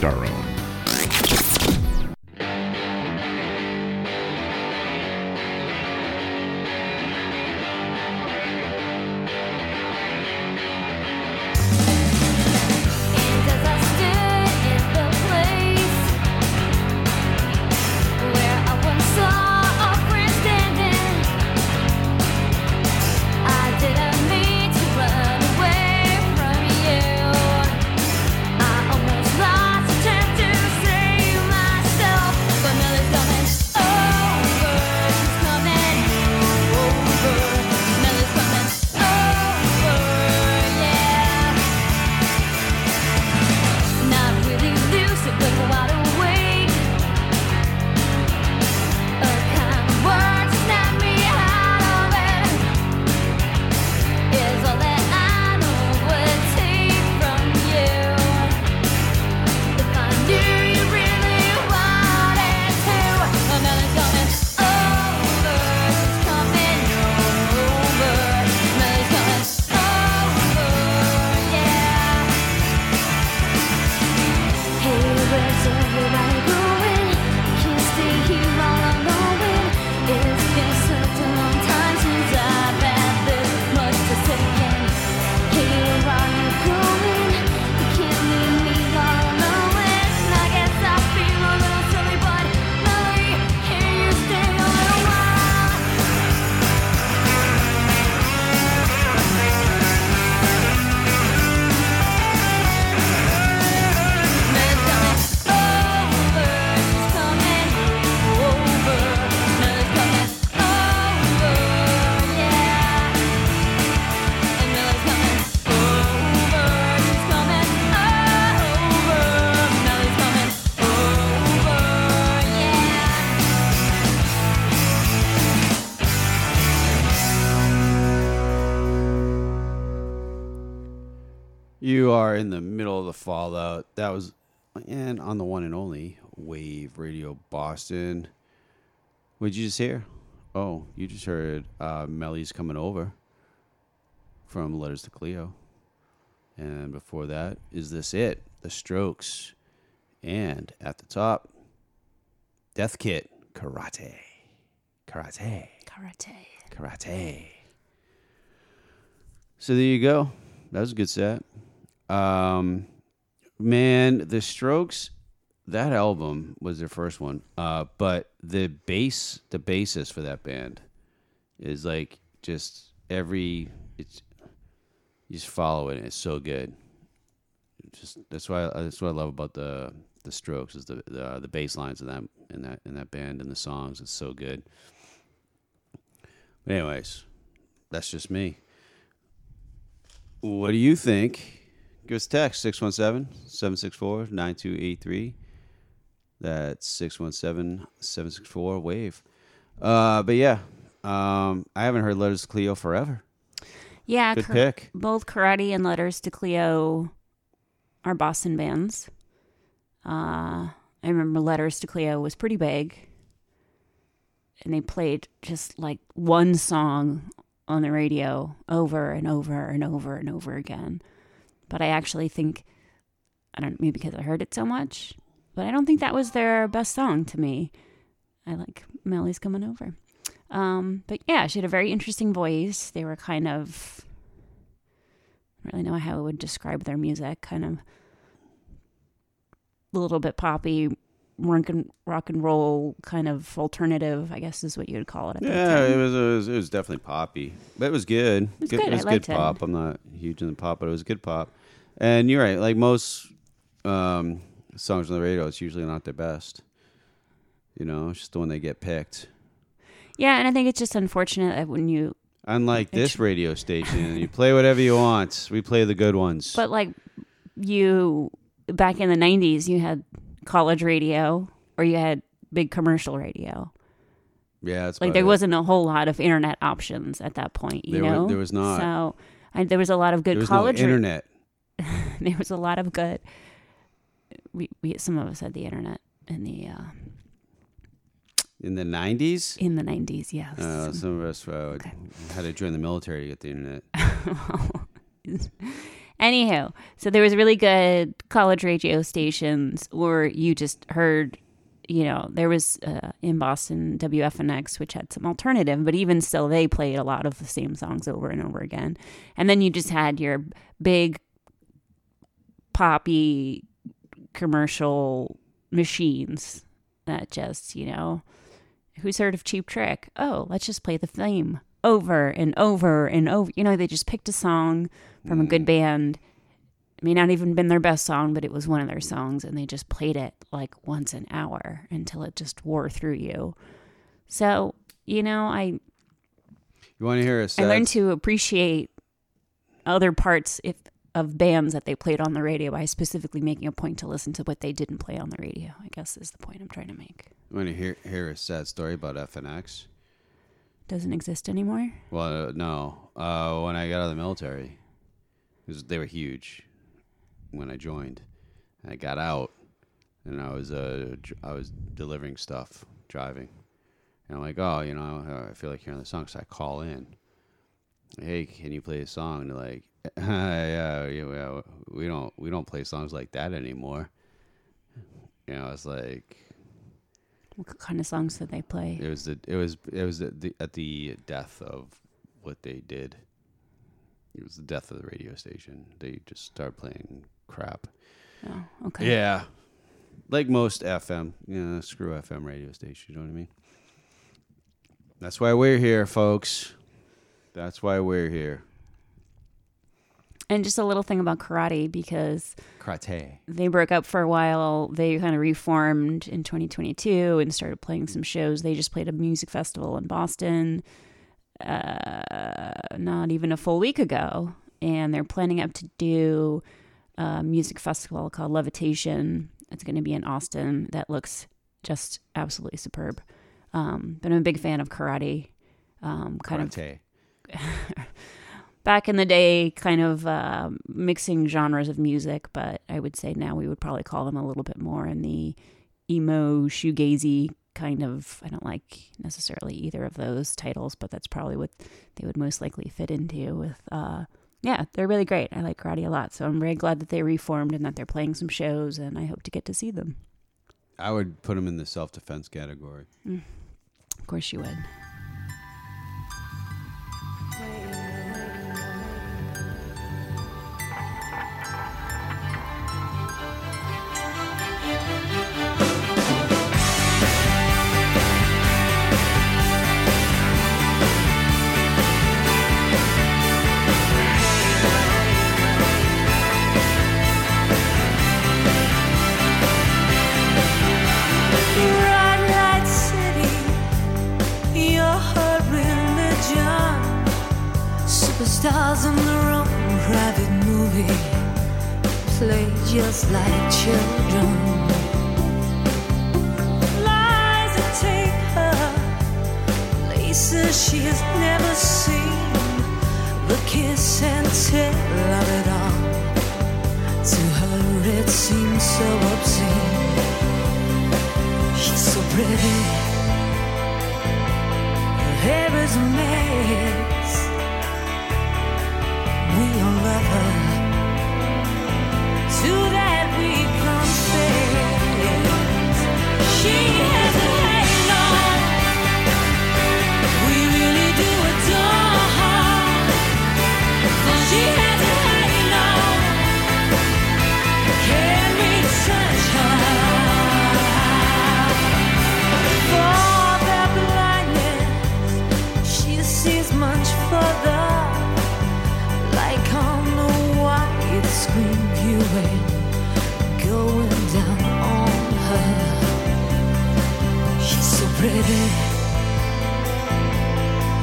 Just our You are in the middle of the fallout. That was, and on the one and only Wave Radio Boston. What did you just hear? Oh, you just heard uh, Mellie's coming over from Letters to Cleo. And before that, is this it? The Strokes. And at the top, Death Kit, Karate. Karate. Karate. Karate. So there you go. That was a good set. Um, man, the Strokes, that album was their first one. Uh, but the bass, the basis for that band is like just every it's you just follow it. And it's so good. Just that's why that's what I love about the the Strokes is the the, the bass lines in that in that in that band and the songs. It's so good. But anyways, that's just me. What do you think? Give us a text 617 764 9283. That's 617 764 Wave. Uh, but yeah, um, I haven't heard Letters to Cleo forever. Yeah, Good Kar- pick. both Karate and Letters to Cleo are Boston bands. Uh, I remember Letters to Cleo was pretty big, and they played just like one song on the radio over and over and over and over again. But I actually think I don't maybe because I heard it so much, but I don't think that was their best song to me. I like Mellie's coming over. Um, but yeah, she had a very interesting voice. They were kind of I don't really know how I would describe their music, kind of a little bit poppy, rock and rock and roll kind of alternative, I guess is what you would call it at Yeah, it was, it was it was definitely poppy, but it was good. It was good. It I was good it. pop. I'm not huge in the pop, but it was good pop. And you're right. Like most um, songs on the radio, it's usually not their best. You know, it's just the one they get picked. Yeah, and I think it's just unfortunate that when you Unlike this radio station, you play whatever you want. We play the good ones. But like you back in the '90s, you had college radio or you had big commercial radio. yeah, it's Like there wasn't a whole lot of internet options at that point. You There know, there was not. So I, there was a lot of good There was no college ra- internet. there was a lot of good. We, we some of us had the internet in the uh, in the '90s. in the '90s. Yes. Uh, some of us uh, had to join the military to get the internet. Anywho, so there was really good college radio stations, or you just heard, you know, there was uh, in Boston WFNX, which had some alternative, but even still, they played a lot of the same songs over and over again. And then you just had your big poppy commercial machines that just, you know, who's heard of Cheap Trick? Oh, let's just play the theme over and over and over. You know, they just picked a song from a good mm. band. It may not even been their best song, but it was one of their songs, and they just played it like once an hour until it just wore through you. So, you know, I You want to hear a I sad learned to appreciate other parts if of bands that they played on the radio by specifically making a point to listen to what they didn't play on the radio. I guess is the point I'm trying to make. When you want to hear hear a sad story about FNX? Doesn't exist anymore. Well, uh, no. Uh, when I got out of the military, 'cause they were huge when I joined. I got out, and I was uh, dr- I was delivering stuff, driving, and I'm like, oh, you know, I feel like hearing the song, so I call in. Hey, can you play a song? And they're like, yeah, yeah, uh, we don't we don't play songs like that anymore. You know, it's like What kind of songs did they play? it was the it was it was the, the, at the death of what they did. It was the death of the radio station. They just started playing crap. Oh, okay. Yeah, like most FM. You know, screw FM radio station. You know what I mean? That's why we're here, folks. That's why we're here. And just a little thing about karate because Karate. they broke up for a while. They kind of reformed in 2022 and started playing some shows. They just played a music festival in Boston uh, not even a full week ago. And they're planning up to do a music festival called Levitation. It's going to be in Austin. That looks just absolutely superb. Um, but I'm a big fan of karate. Um, kind of Karate. back in the day, kind of uh, mixing genres of music, but I would say now we would probably call them a little bit more in the emo shoegazy kind of. I don't like necessarily either of those titles, but that's probably what they would most likely fit into. With uh, yeah, they're really great. I like karate a lot, so I'm very glad that they reformed and that they're playing some shows, and I hope to get to see them. I would put them in the self defense category. Of course, you would. Superstars in their own private movie play just like children. Lies that take her places she has never seen. The kiss and tell of it all. To her, it seems so obscene. She's so pretty. Her hair is a To that we confess. She pretty.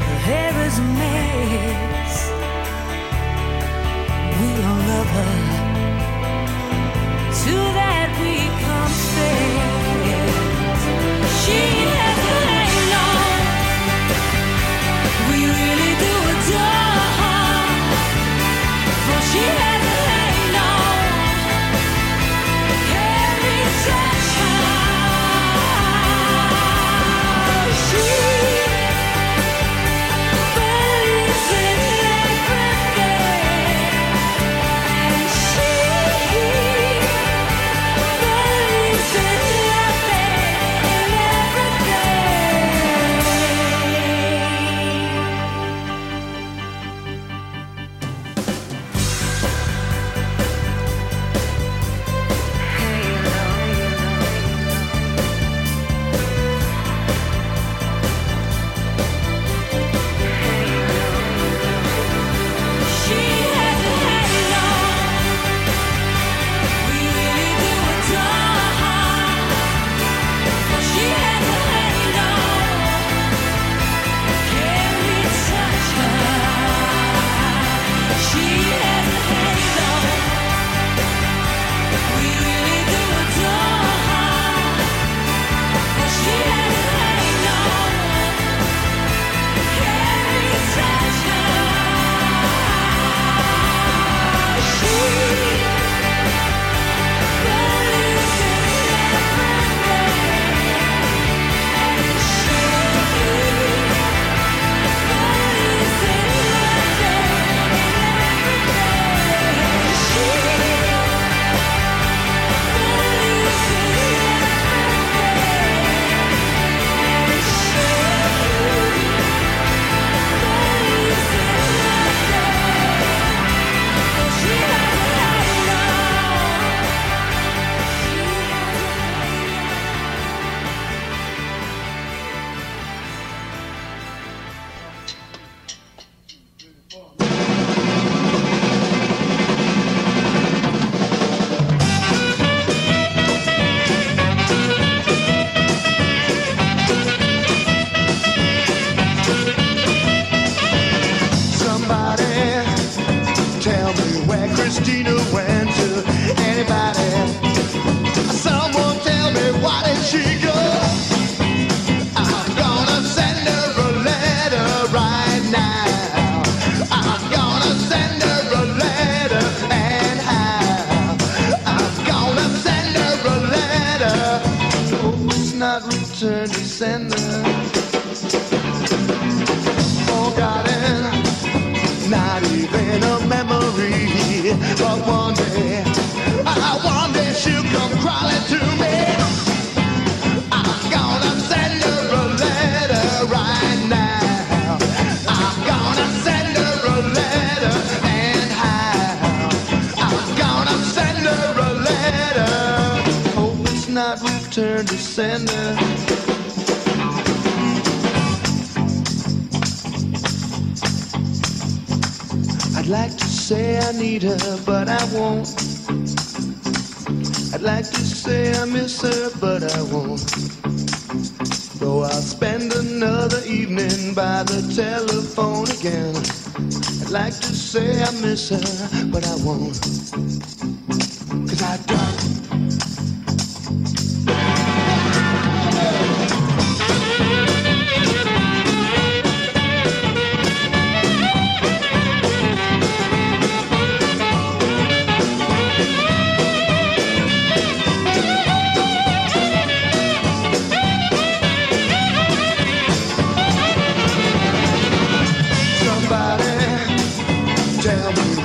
Her hair is a mess. We all love her. To that we confess. She but I won't.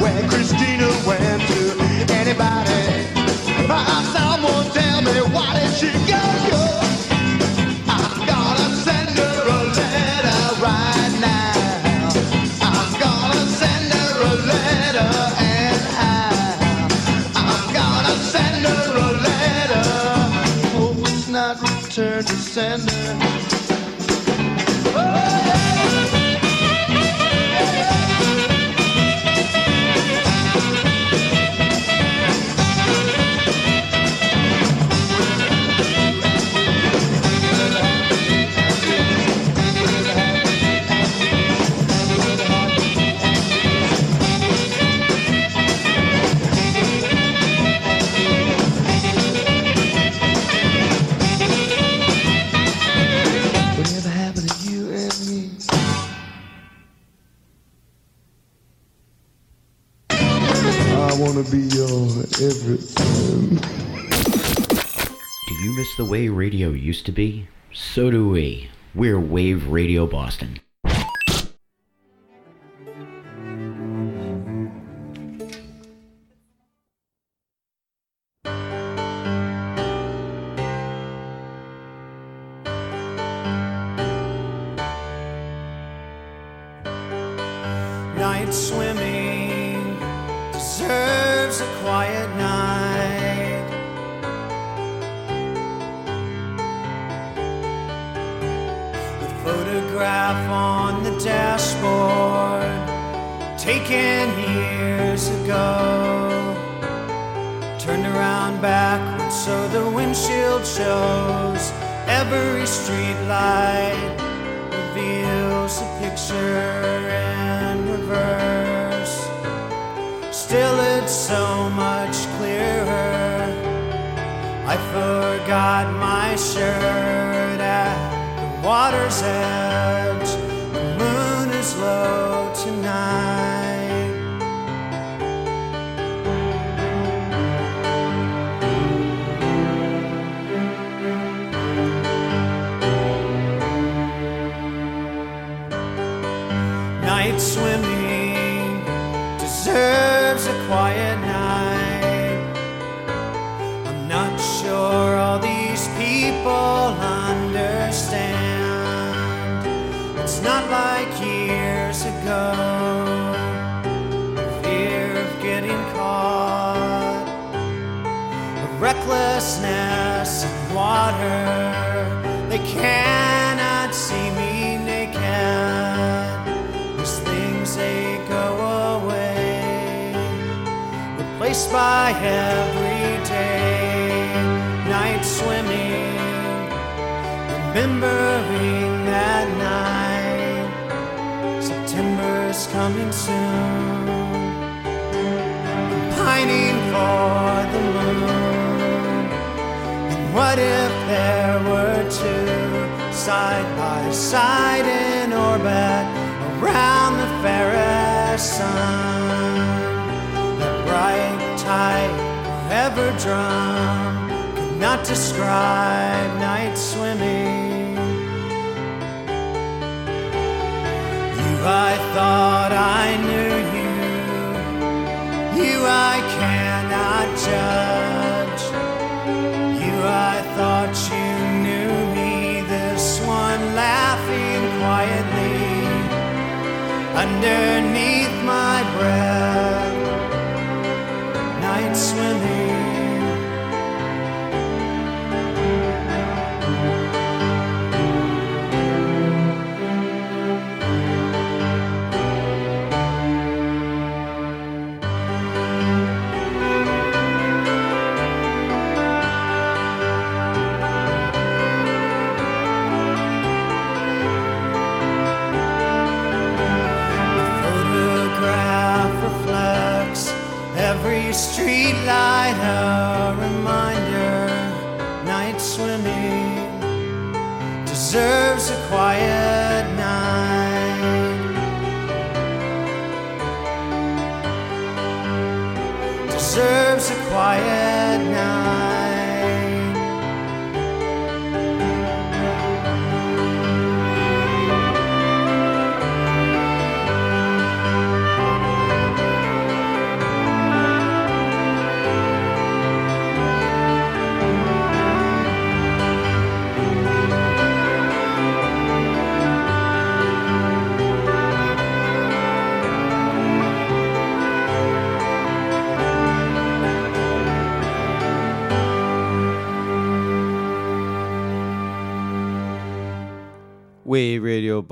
where Christine. used to be, so do we. We're Wave Radio Boston. Underneath my breath.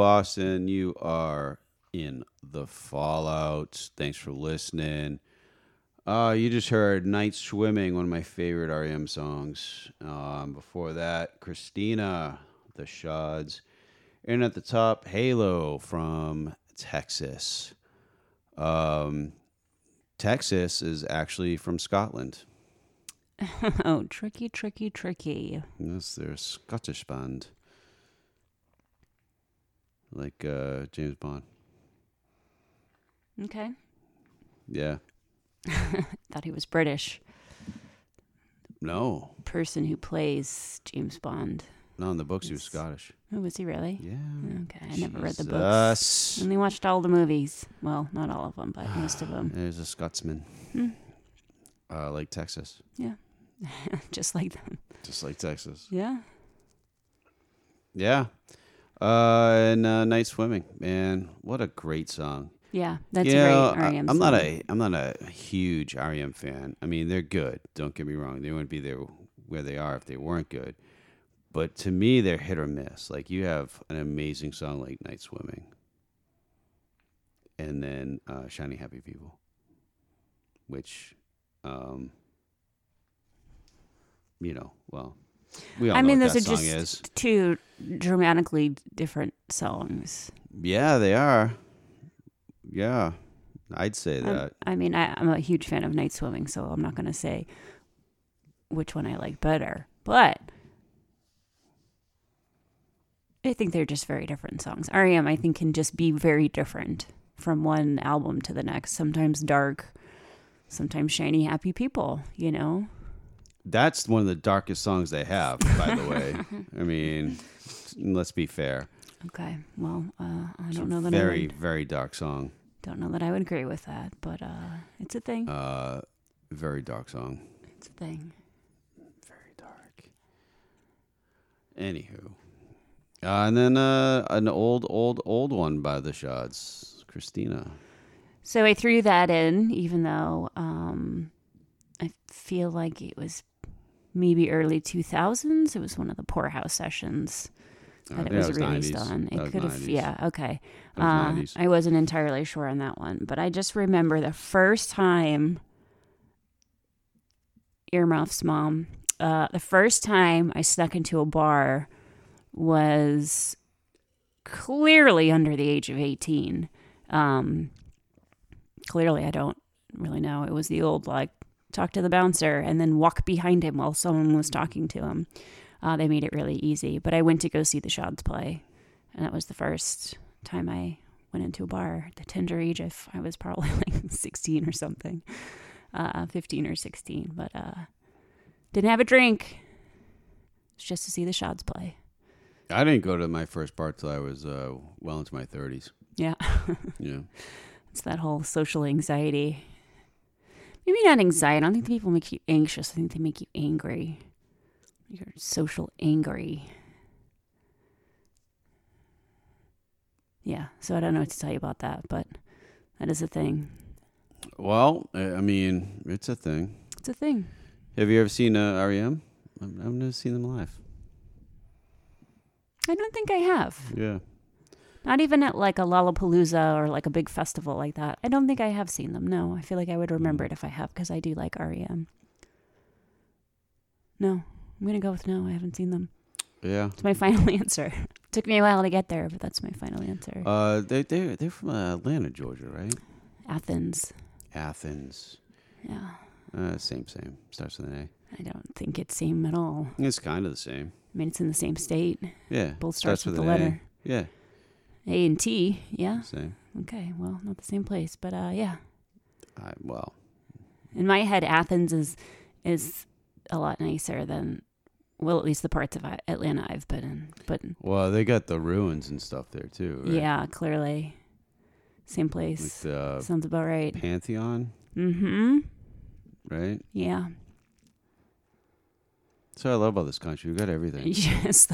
Boston, you are in the fallout. Thanks for listening. Uh, you just heard Night Swimming, one of my favorite REM songs. Um, before that, Christina, The Shods. And at the top, Halo from Texas. Um, Texas is actually from Scotland. oh, tricky, tricky, tricky. Yes, they're a Scottish band. Like uh, James Bond. Okay. Yeah. Thought he was British. No. Person who plays James Bond. No, in the books he was Scottish. Oh, was he really? Yeah. Okay, I never read the books. Jesus. Only watched all the movies. Well, not all of them, but most of them. There's a Scotsman. Hmm. Uh, like Texas. Yeah. Just like them. Just like Texas. Yeah. Yeah. Uh, and uh, Night Swimming. Man, what a great song. Yeah, that's You know, great I- REM I'm not a I'm not a huge REM fan. I mean, they're good. Don't get me wrong. They wouldn't be there where they are if they weren't good. But to me, they're hit or miss. Like you have an amazing song like Night Swimming, and then uh, Shiny Happy People, which, um, you know, well, we all I mean, those are just is. two dramatically different songs. Yeah, they are. Yeah, I'd say I'm- that. I mean, I, I'm a huge fan of Night Swimming, so I'm not going to say which one I like better. But I think they're just very different songs. REM, I think, can just be very different from one album to the next. Sometimes dark, sometimes shiny, happy people, you know? That's one of the darkest songs they have, by the way. I mean, let's be fair. Okay, well, uh, I don't know that I very, would, very dark song. don't know that I would agree with that, but uh, it's a thing. Uh, very dark song. it's a thing. Very dark. Anywho, uh, and then uh, an old, old, old one by the Shods, Christina. So I threw that in, even though um, I feel like it was maybe early 2000s. It was one of the Poorhouse sessions Uh, that it yeah, was, it was released 90s. on. It could have, yeah, okay. Was Uh, 90s. I wasn't entirely sure on that one, but I just remember the first time, Earmuff's mom, uh, the first time I snuck into a bar was clearly under the age of 18. Um, clearly, I don't really know. It was the old, like, talk to the bouncer and then walk behind him while someone was talking to him. Uh, they made it really easy. But I went to go see the Shods play, and that was the first time I went into a bar at the tender age of I was probably like 16 or something, uh, 15 or 16. But uh, didn't have a drink, It's just to see the Shods play. I didn't go to my first part till I was uh, well into my 30s. Yeah. Yeah. it's that whole social anxiety. Maybe not anxiety. I don't think the people make you anxious. I think they make you angry. You're social angry. Yeah. So I don't know what to tell you about that, but that is a thing. Well, I mean, it's a thing. It's a thing. Have you ever seen uh, REM? I've never seen them live. I don't think I have. Yeah. Not even at like a Lollapalooza or like a big festival like that. I don't think I have seen them. No, I feel like I would remember it if I have because I do like REM. No, I'm gonna go with no. I haven't seen them. Yeah. It's my final answer. Took me a while to get there, but that's my final answer. Uh, they they they're from uh, Atlanta, Georgia, right? Athens. Athens. Yeah, Uh, same, same. Starts with an I don't think it's same at all. It's kind of the same. I mean, it's in the same state. Yeah. Both starts, with, the an A. letter Yeah. A and T. Yeah. Same. Okay. Well, not the same place, but uh, yeah. I, well, In my head, Athens is is a lot nicer than well, at least the parts of Atlanta I've been in. But well, they got the ruins and stuff there too. Right? yeah, clearly, same Like place. the Sounds about right. Pantheon, Mm-hmm. right? Yeah. That's what I love about this country. We got everything. Yes,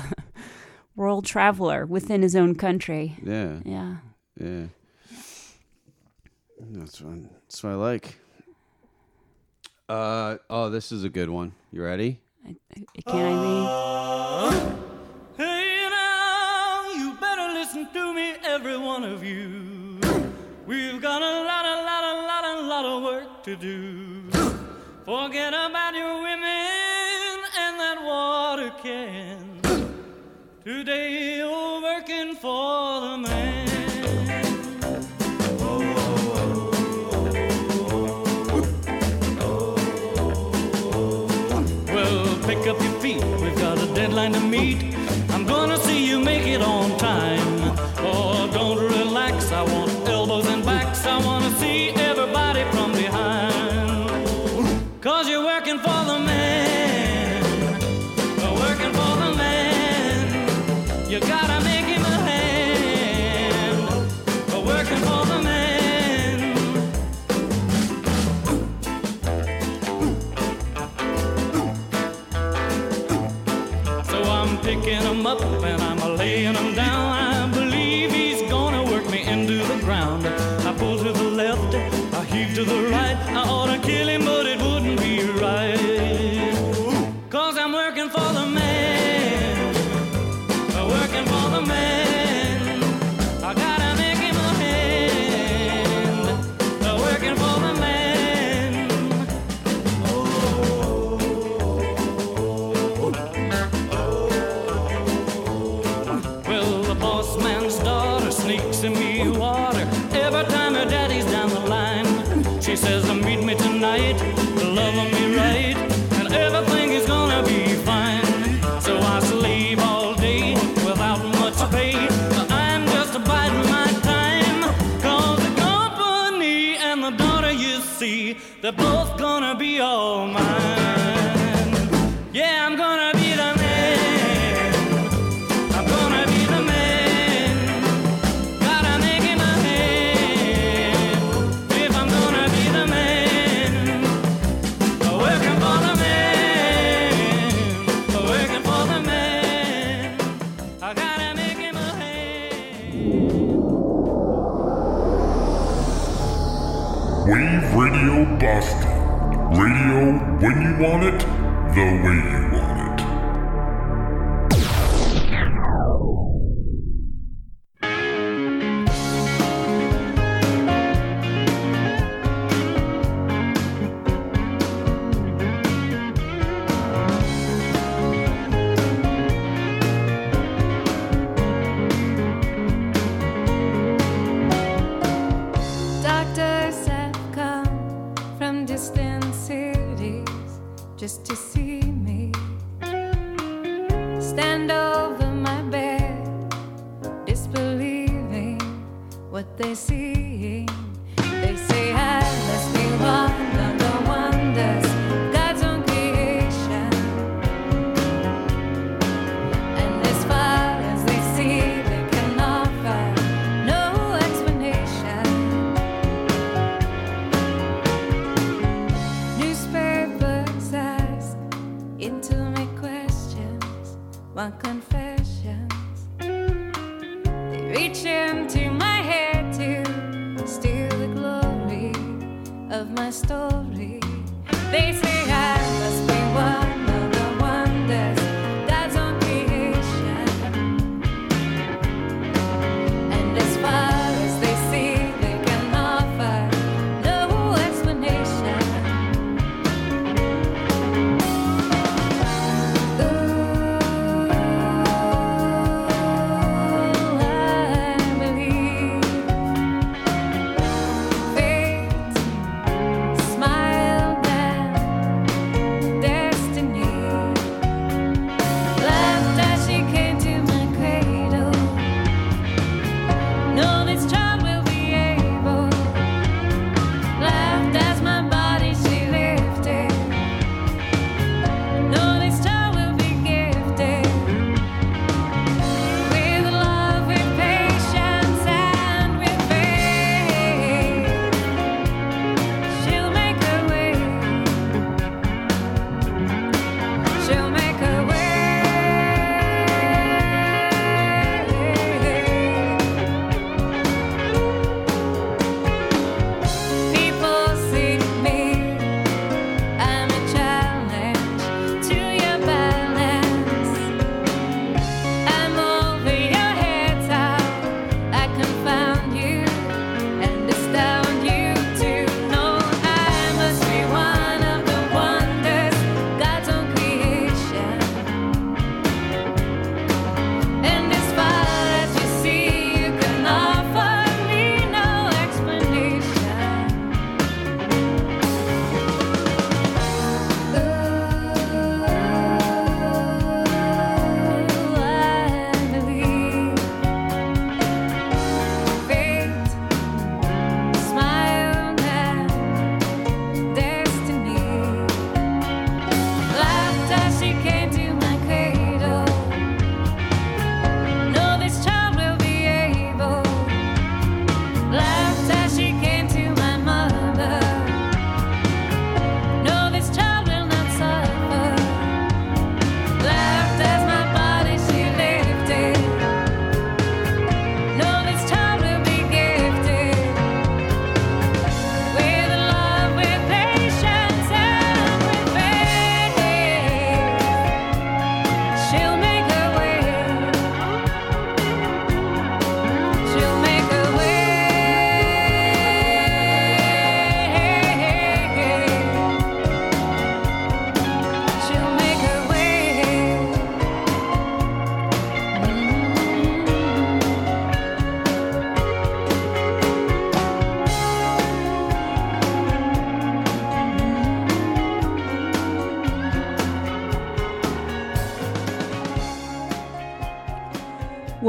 world traveler within his own country. Yeah. Yeah. Yeah. That's what, that's what I like. Uh oh, this is a good one. You ready? Can I Hey now, you better listen to me, every one of you. We've got a lot, a lot, a lot, a lot of work to do. Forget about your women Today you're working for the man. Want it, the way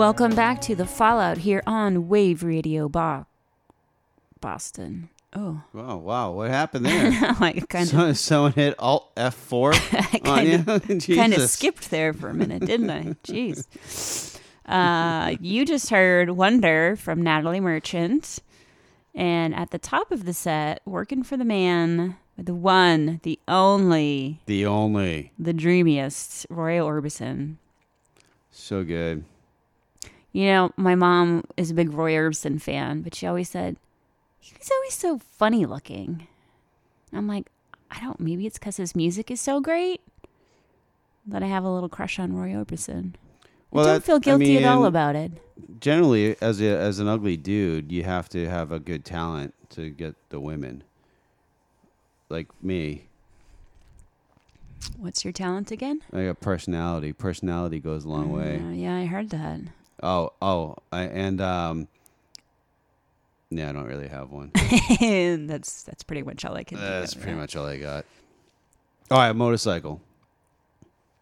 Welcome back to the Fallout here on Wave Radio Bo- Boston. Oh, Wow, wow, what happened there? like kind So- of someone hit Alt F4 on kind you? of kind of skipped there for a minute, didn't I? Jeez. Uh, you just heard Wonder from Natalie Merchant. And at the top of the set, working for the man, the one, the only, The only. the dreamiest, Roy Orbison. So good. You know, my mom is a big Roy Orbison fan, but she always said, he's always so funny looking. I'm like, I don't, maybe it's because his music is so great that I have a little crush on Roy Orbison. Well, I don't that- feel I guilty at all about it. Generally, as a, as an ugly dude, you have to have a good talent to get the women. Like me, What's your talent again? I got personality. Personality goes a long way. Uh, yeah, I heard that. Oh, oh, I, and um, yeah, I don't really have one. and that's that's pretty much all I can. That's pretty much all I got. Oh, I have a motorcycle.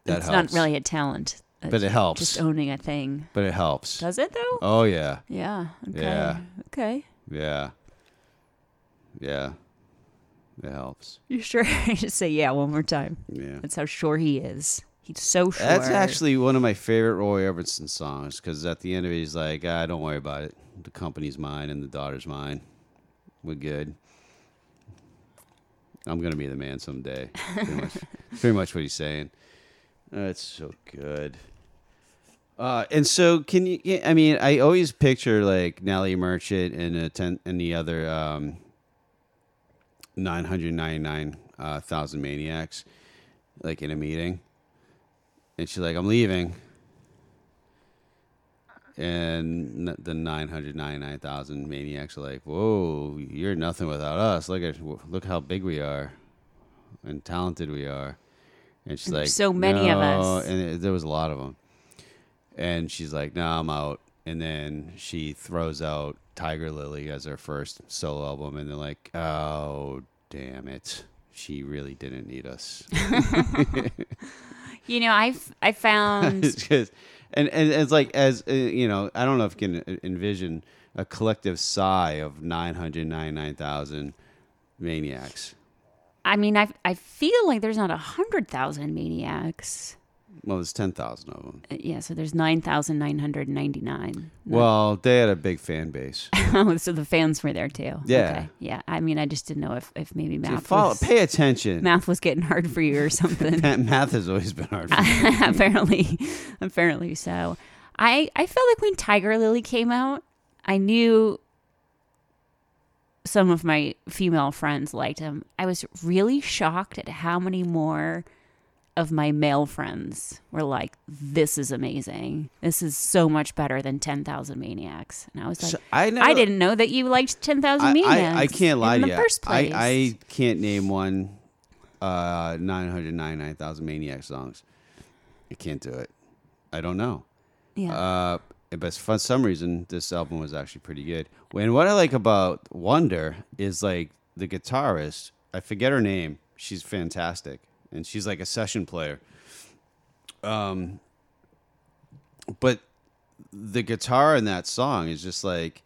That it's helps. not really a talent, But It's it helps. Just owning a thing. But it helps. Does it though? Oh yeah, Yeah. Okay. Yeah. Okay. yeah, yeah. It helps. You sure? just say yeah one more time. Yeah. That's how sure he is. He's so sure. That's actually one of my favorite Roy Orbison songs because at the end of it, he's like, ah, "Don't worry about it. The company's mine and the daughter's mine. We're good." I'm gonna be the man someday. Pretty much, pretty much what he's saying. That's so good. Uh, and so, can you? yeah, I mean, I always picture like Natalie Merchant and a ten and the other um, nine hundred ninety nine uh, thousand maniacs, like in a meeting, and she's like, "I'm leaving," and the nine hundred ninety nine thousand maniacs are like, "Whoa, you're nothing without us. Look at look how big we are, and talented we are." And she's like, so many of us. and it, there was a lot of them. And she's like, "No, I'm out." And then she throws out Tiger Lily as her first solo album, and they're like, "Oh, damn it, she really didn't need us." You know, I've I found It's just- and and it's like as uh, you know, I don't know if you can envision a collective sigh of nine hundred ninety nine thousand maniacs. I mean, I I feel like there's not a hundred thousand maniacs. Well, there's ten thousand of them. Uh, Yeah, so there's nine thousand nine hundred ninety nine. Well, they had a big fan base. so the fans were there too. Yeah. Okay. Yeah. I mean, I just didn't know if, if maybe math follow- was, pay attention. math was getting hard for you or something. Math has always been hard. For me. apparently, apparently so. I I felt like when Tiger Lily came out, I knew some of my female friends liked him. I was really shocked at how many more of my male friends were like, "This is amazing. This is so much better than Ten Thousand Maniacs." And I was like, So I I, didn't know that you liked Ten Thousand Maniacs." I, I can't lie in to the you. first place. I, I can't name one uh, 999,000 Maniac songs. I can't do it. I don't know. Yeah. Uh, but for some reason, this album was actually pretty good. And what I like about Wonder is like the guitarist. I forget her name. She's fantastic, and she's like a session player. Um, but the guitar in that song is just like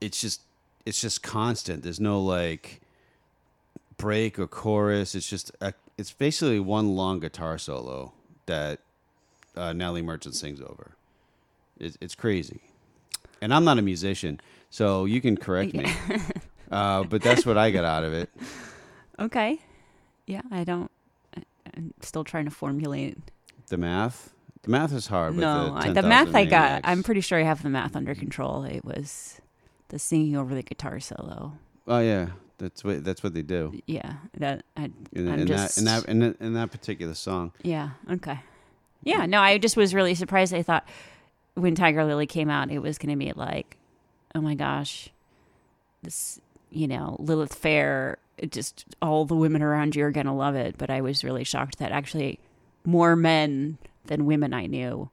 it's just it's just constant. There's no like break or chorus. It's just a, it's basically one long guitar solo that uh, Natalie Merchant sings over. It's, it's crazy, and I'm not a musician, so you can correct me. uh, but that's what I got out of it. okay. Yeah, I don't. I- I'm still trying to formulate The math, the math is hard. with no, the, I, the math I got. I'm pretty sure I have the math under control. It was the singing over the guitar solo. Oh yeah, that's what that's what they do. Yeah, that I, In, I'm in just that in that in that in that particular song. yeah. Okay. Yeah. No, I just was really surprised. I thought when Tiger Lily came out, it was going to be like, oh my gosh, this you know Lilith Fair. Just all the women around you are going to love it. But I was really shocked that actually more men than women I knew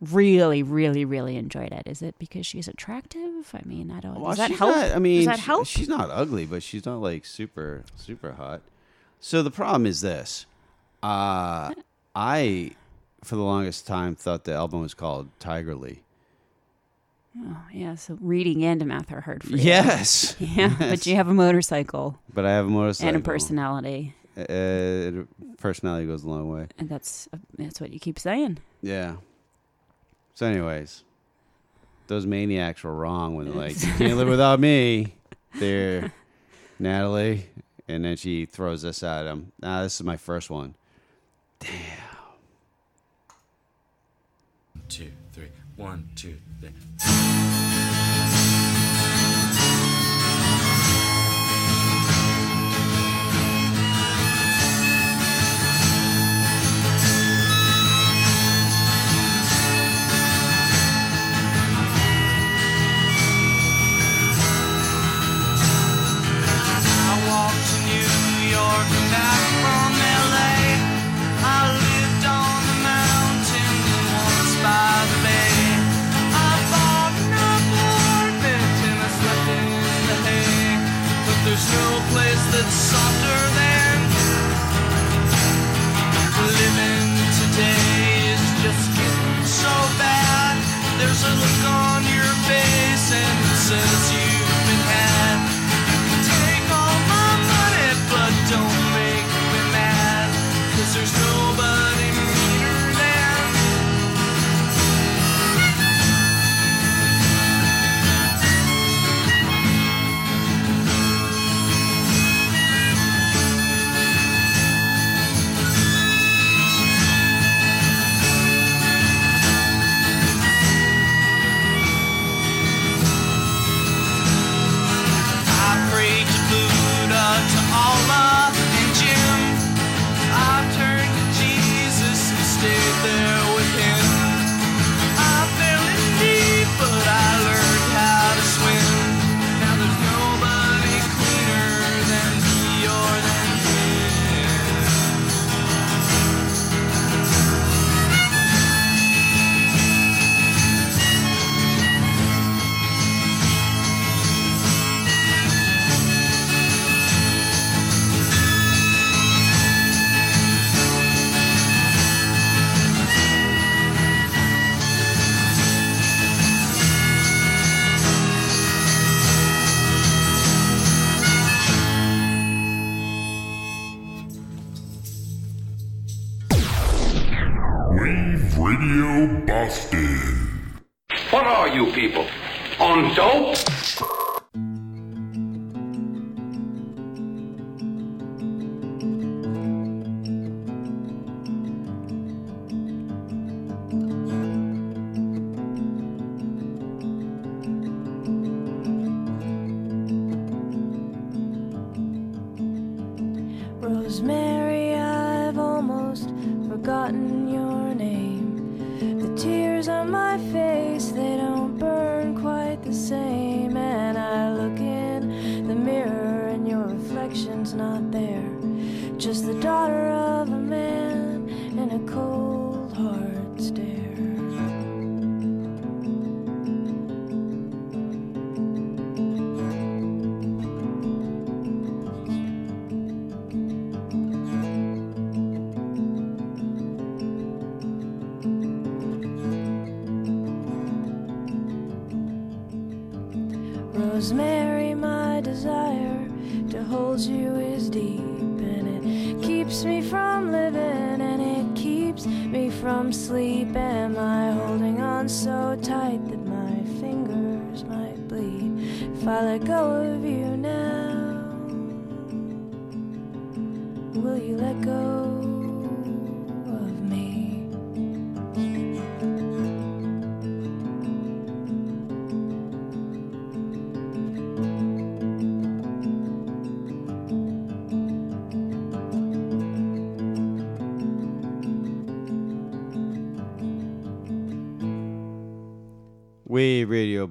really, really, really enjoyed it. Is it because she's attractive? I mean, I don't. Well, does that help? not- I mean, does that help? she's not ugly, but she's not like super super hot. So the problem is this: uh, I, for the longest time, thought the album was called Tiger Lee. Oh, yeah. So reading and math are hard for you. Yes. Yeah, but you have a motorcycle But I have a motorcycle and a personality, Uh, personality goes a long way. and that's that's what you keep saying. Yeah. So, anyways, those maniacs were wrong when they're like, "You can't live without me." There, Natalie, and then she throws this at him. Now, this is my first one. two, three. One, two, three.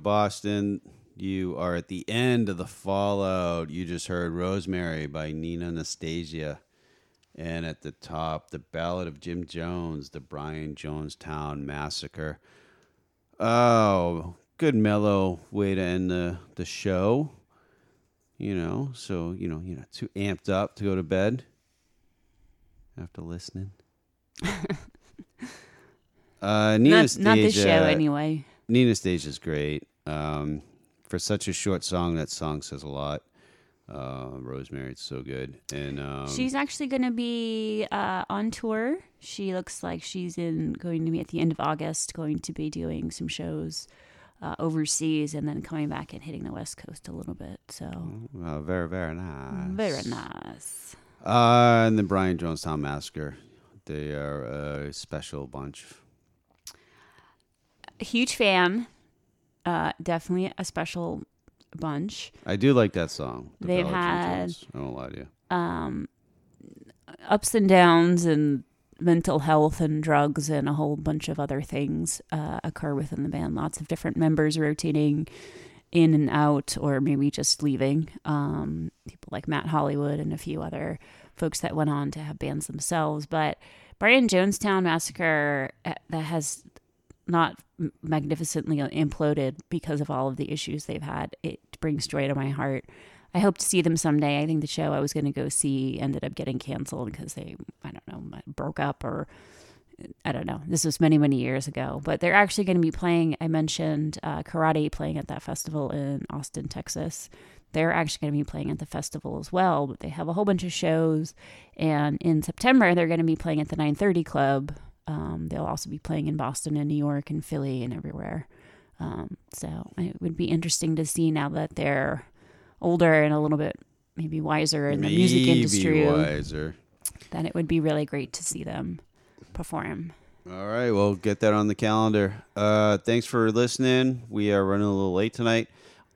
Boston. You are at the end of the fallout. You just heard Rosemary by Nina Nastasia. And at the top, The Ballad of Jim Jones, The Brian Jonestown Massacre. Oh, good mellow way to end the, the show. You know, so, you know, you're not too amped up to go to bed after listening. uh, Nina Not, not this show, anyway. Nina Nastasia is great. Um, for such a short song, that song says a lot. Uh, Rosemary, it's so good. And um, She's actually going to be uh, on tour. She looks like she's in going to be at the end of August, going to be doing some shows uh, overseas, and then coming back and hitting the West Coast a little bit. So uh, very, very nice. very nice. Uh, and the Brian Jonestown Massacre. They are a special bunch. A huge fan. Uh, definitely a special bunch. I do like that song. The They've Ballad had Jones. I won't lie to you. um, ups and downs and mental health and drugs and a whole bunch of other things uh, occur within the band. Lots of different members rotating in and out, or maybe just leaving. Um, people like Matt Hollywood and a few other folks that went on to have bands themselves. But Brian Jonestown Massacre uh, that has not magnificently imploded because of all of the issues they've had. It brings joy to my heart. I hope to see them someday. I think the show I was going to go see ended up getting canceled because they, I don't know, broke up or I don't know. This was many, many years ago. But they're actually going to be playing, I mentioned uh, karate playing at that festival in Austin, Texas. They're actually going to be playing at the festival as well. But they have a whole bunch of shows. And in September, they're going to be playing at the 930 Club. Um, they'll also be playing in Boston and New York and Philly and everywhere. Um, so it would be interesting to see now that they're older and a little bit maybe wiser in the music Maybe industry. wiser. Then it would be really great to see them perform. All right, well, get that on the calendar. Uh, thanks for listening. We are running a little late tonight.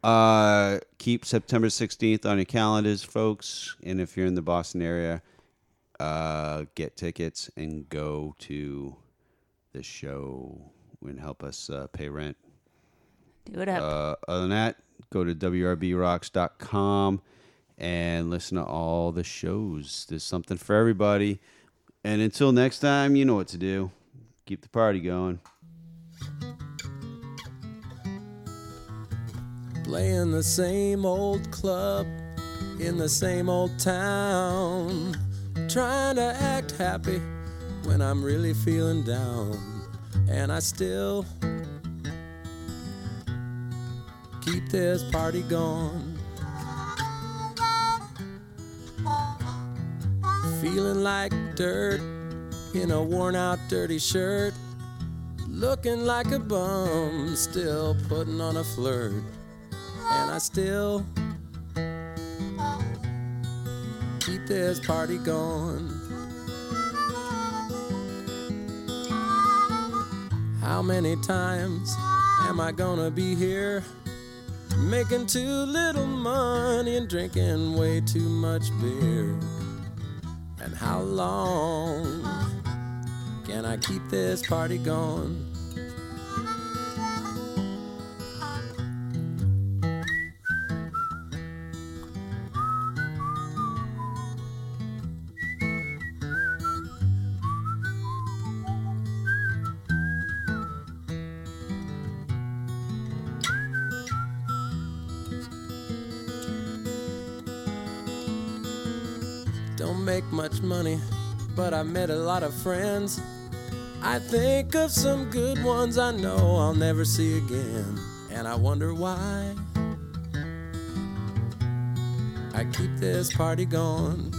Uh, keep September 16th on your calendars, folks. And if you're in the Boston area, uh, get tickets and go to the show and help us uh, pay rent. Do it up. Uh, other than that, go to wrbrocks.com and listen to all the shows. There's something for everybody. And until next time, you know what to do. Keep the party going. Playing the same old club in the same old town. Trying to act happy when I'm really feeling down. And I still keep this party going. Feeling like dirt in a worn out dirty shirt, looking like a bum, still putting on a flirt. And I still this party going. How many times am I gonna be here? Making too little money and drinking way too much beer. And how long can I keep this party going? I met a lot of friends. I think of some good ones I know I'll never see again. And I wonder why I keep this party going.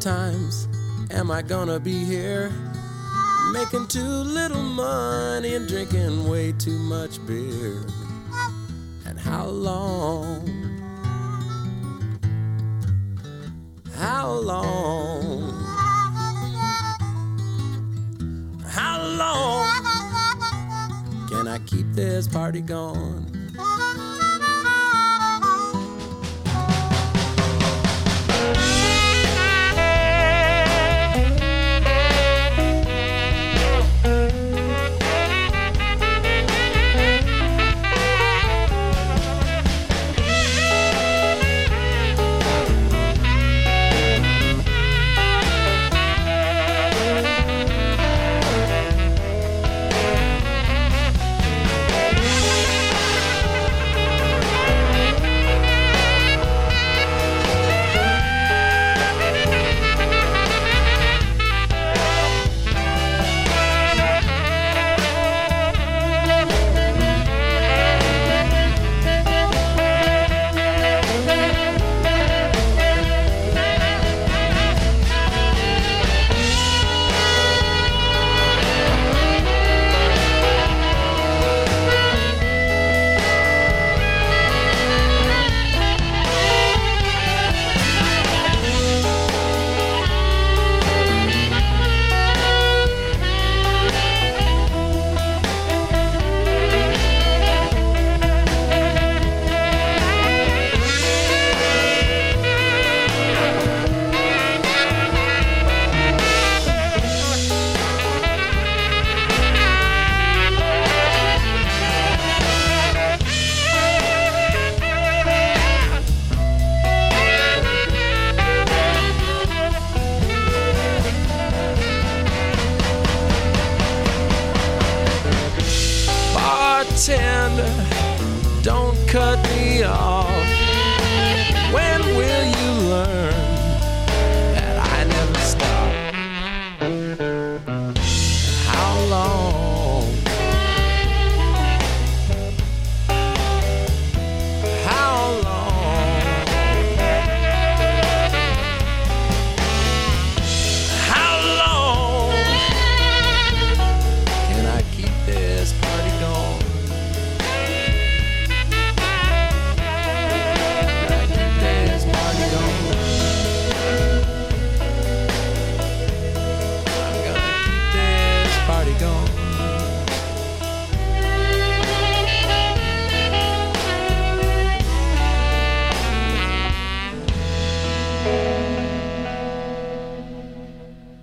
Times am I gonna be here? Making too little money and drinking way too much beer. And how long? How long? How long can I keep this party going?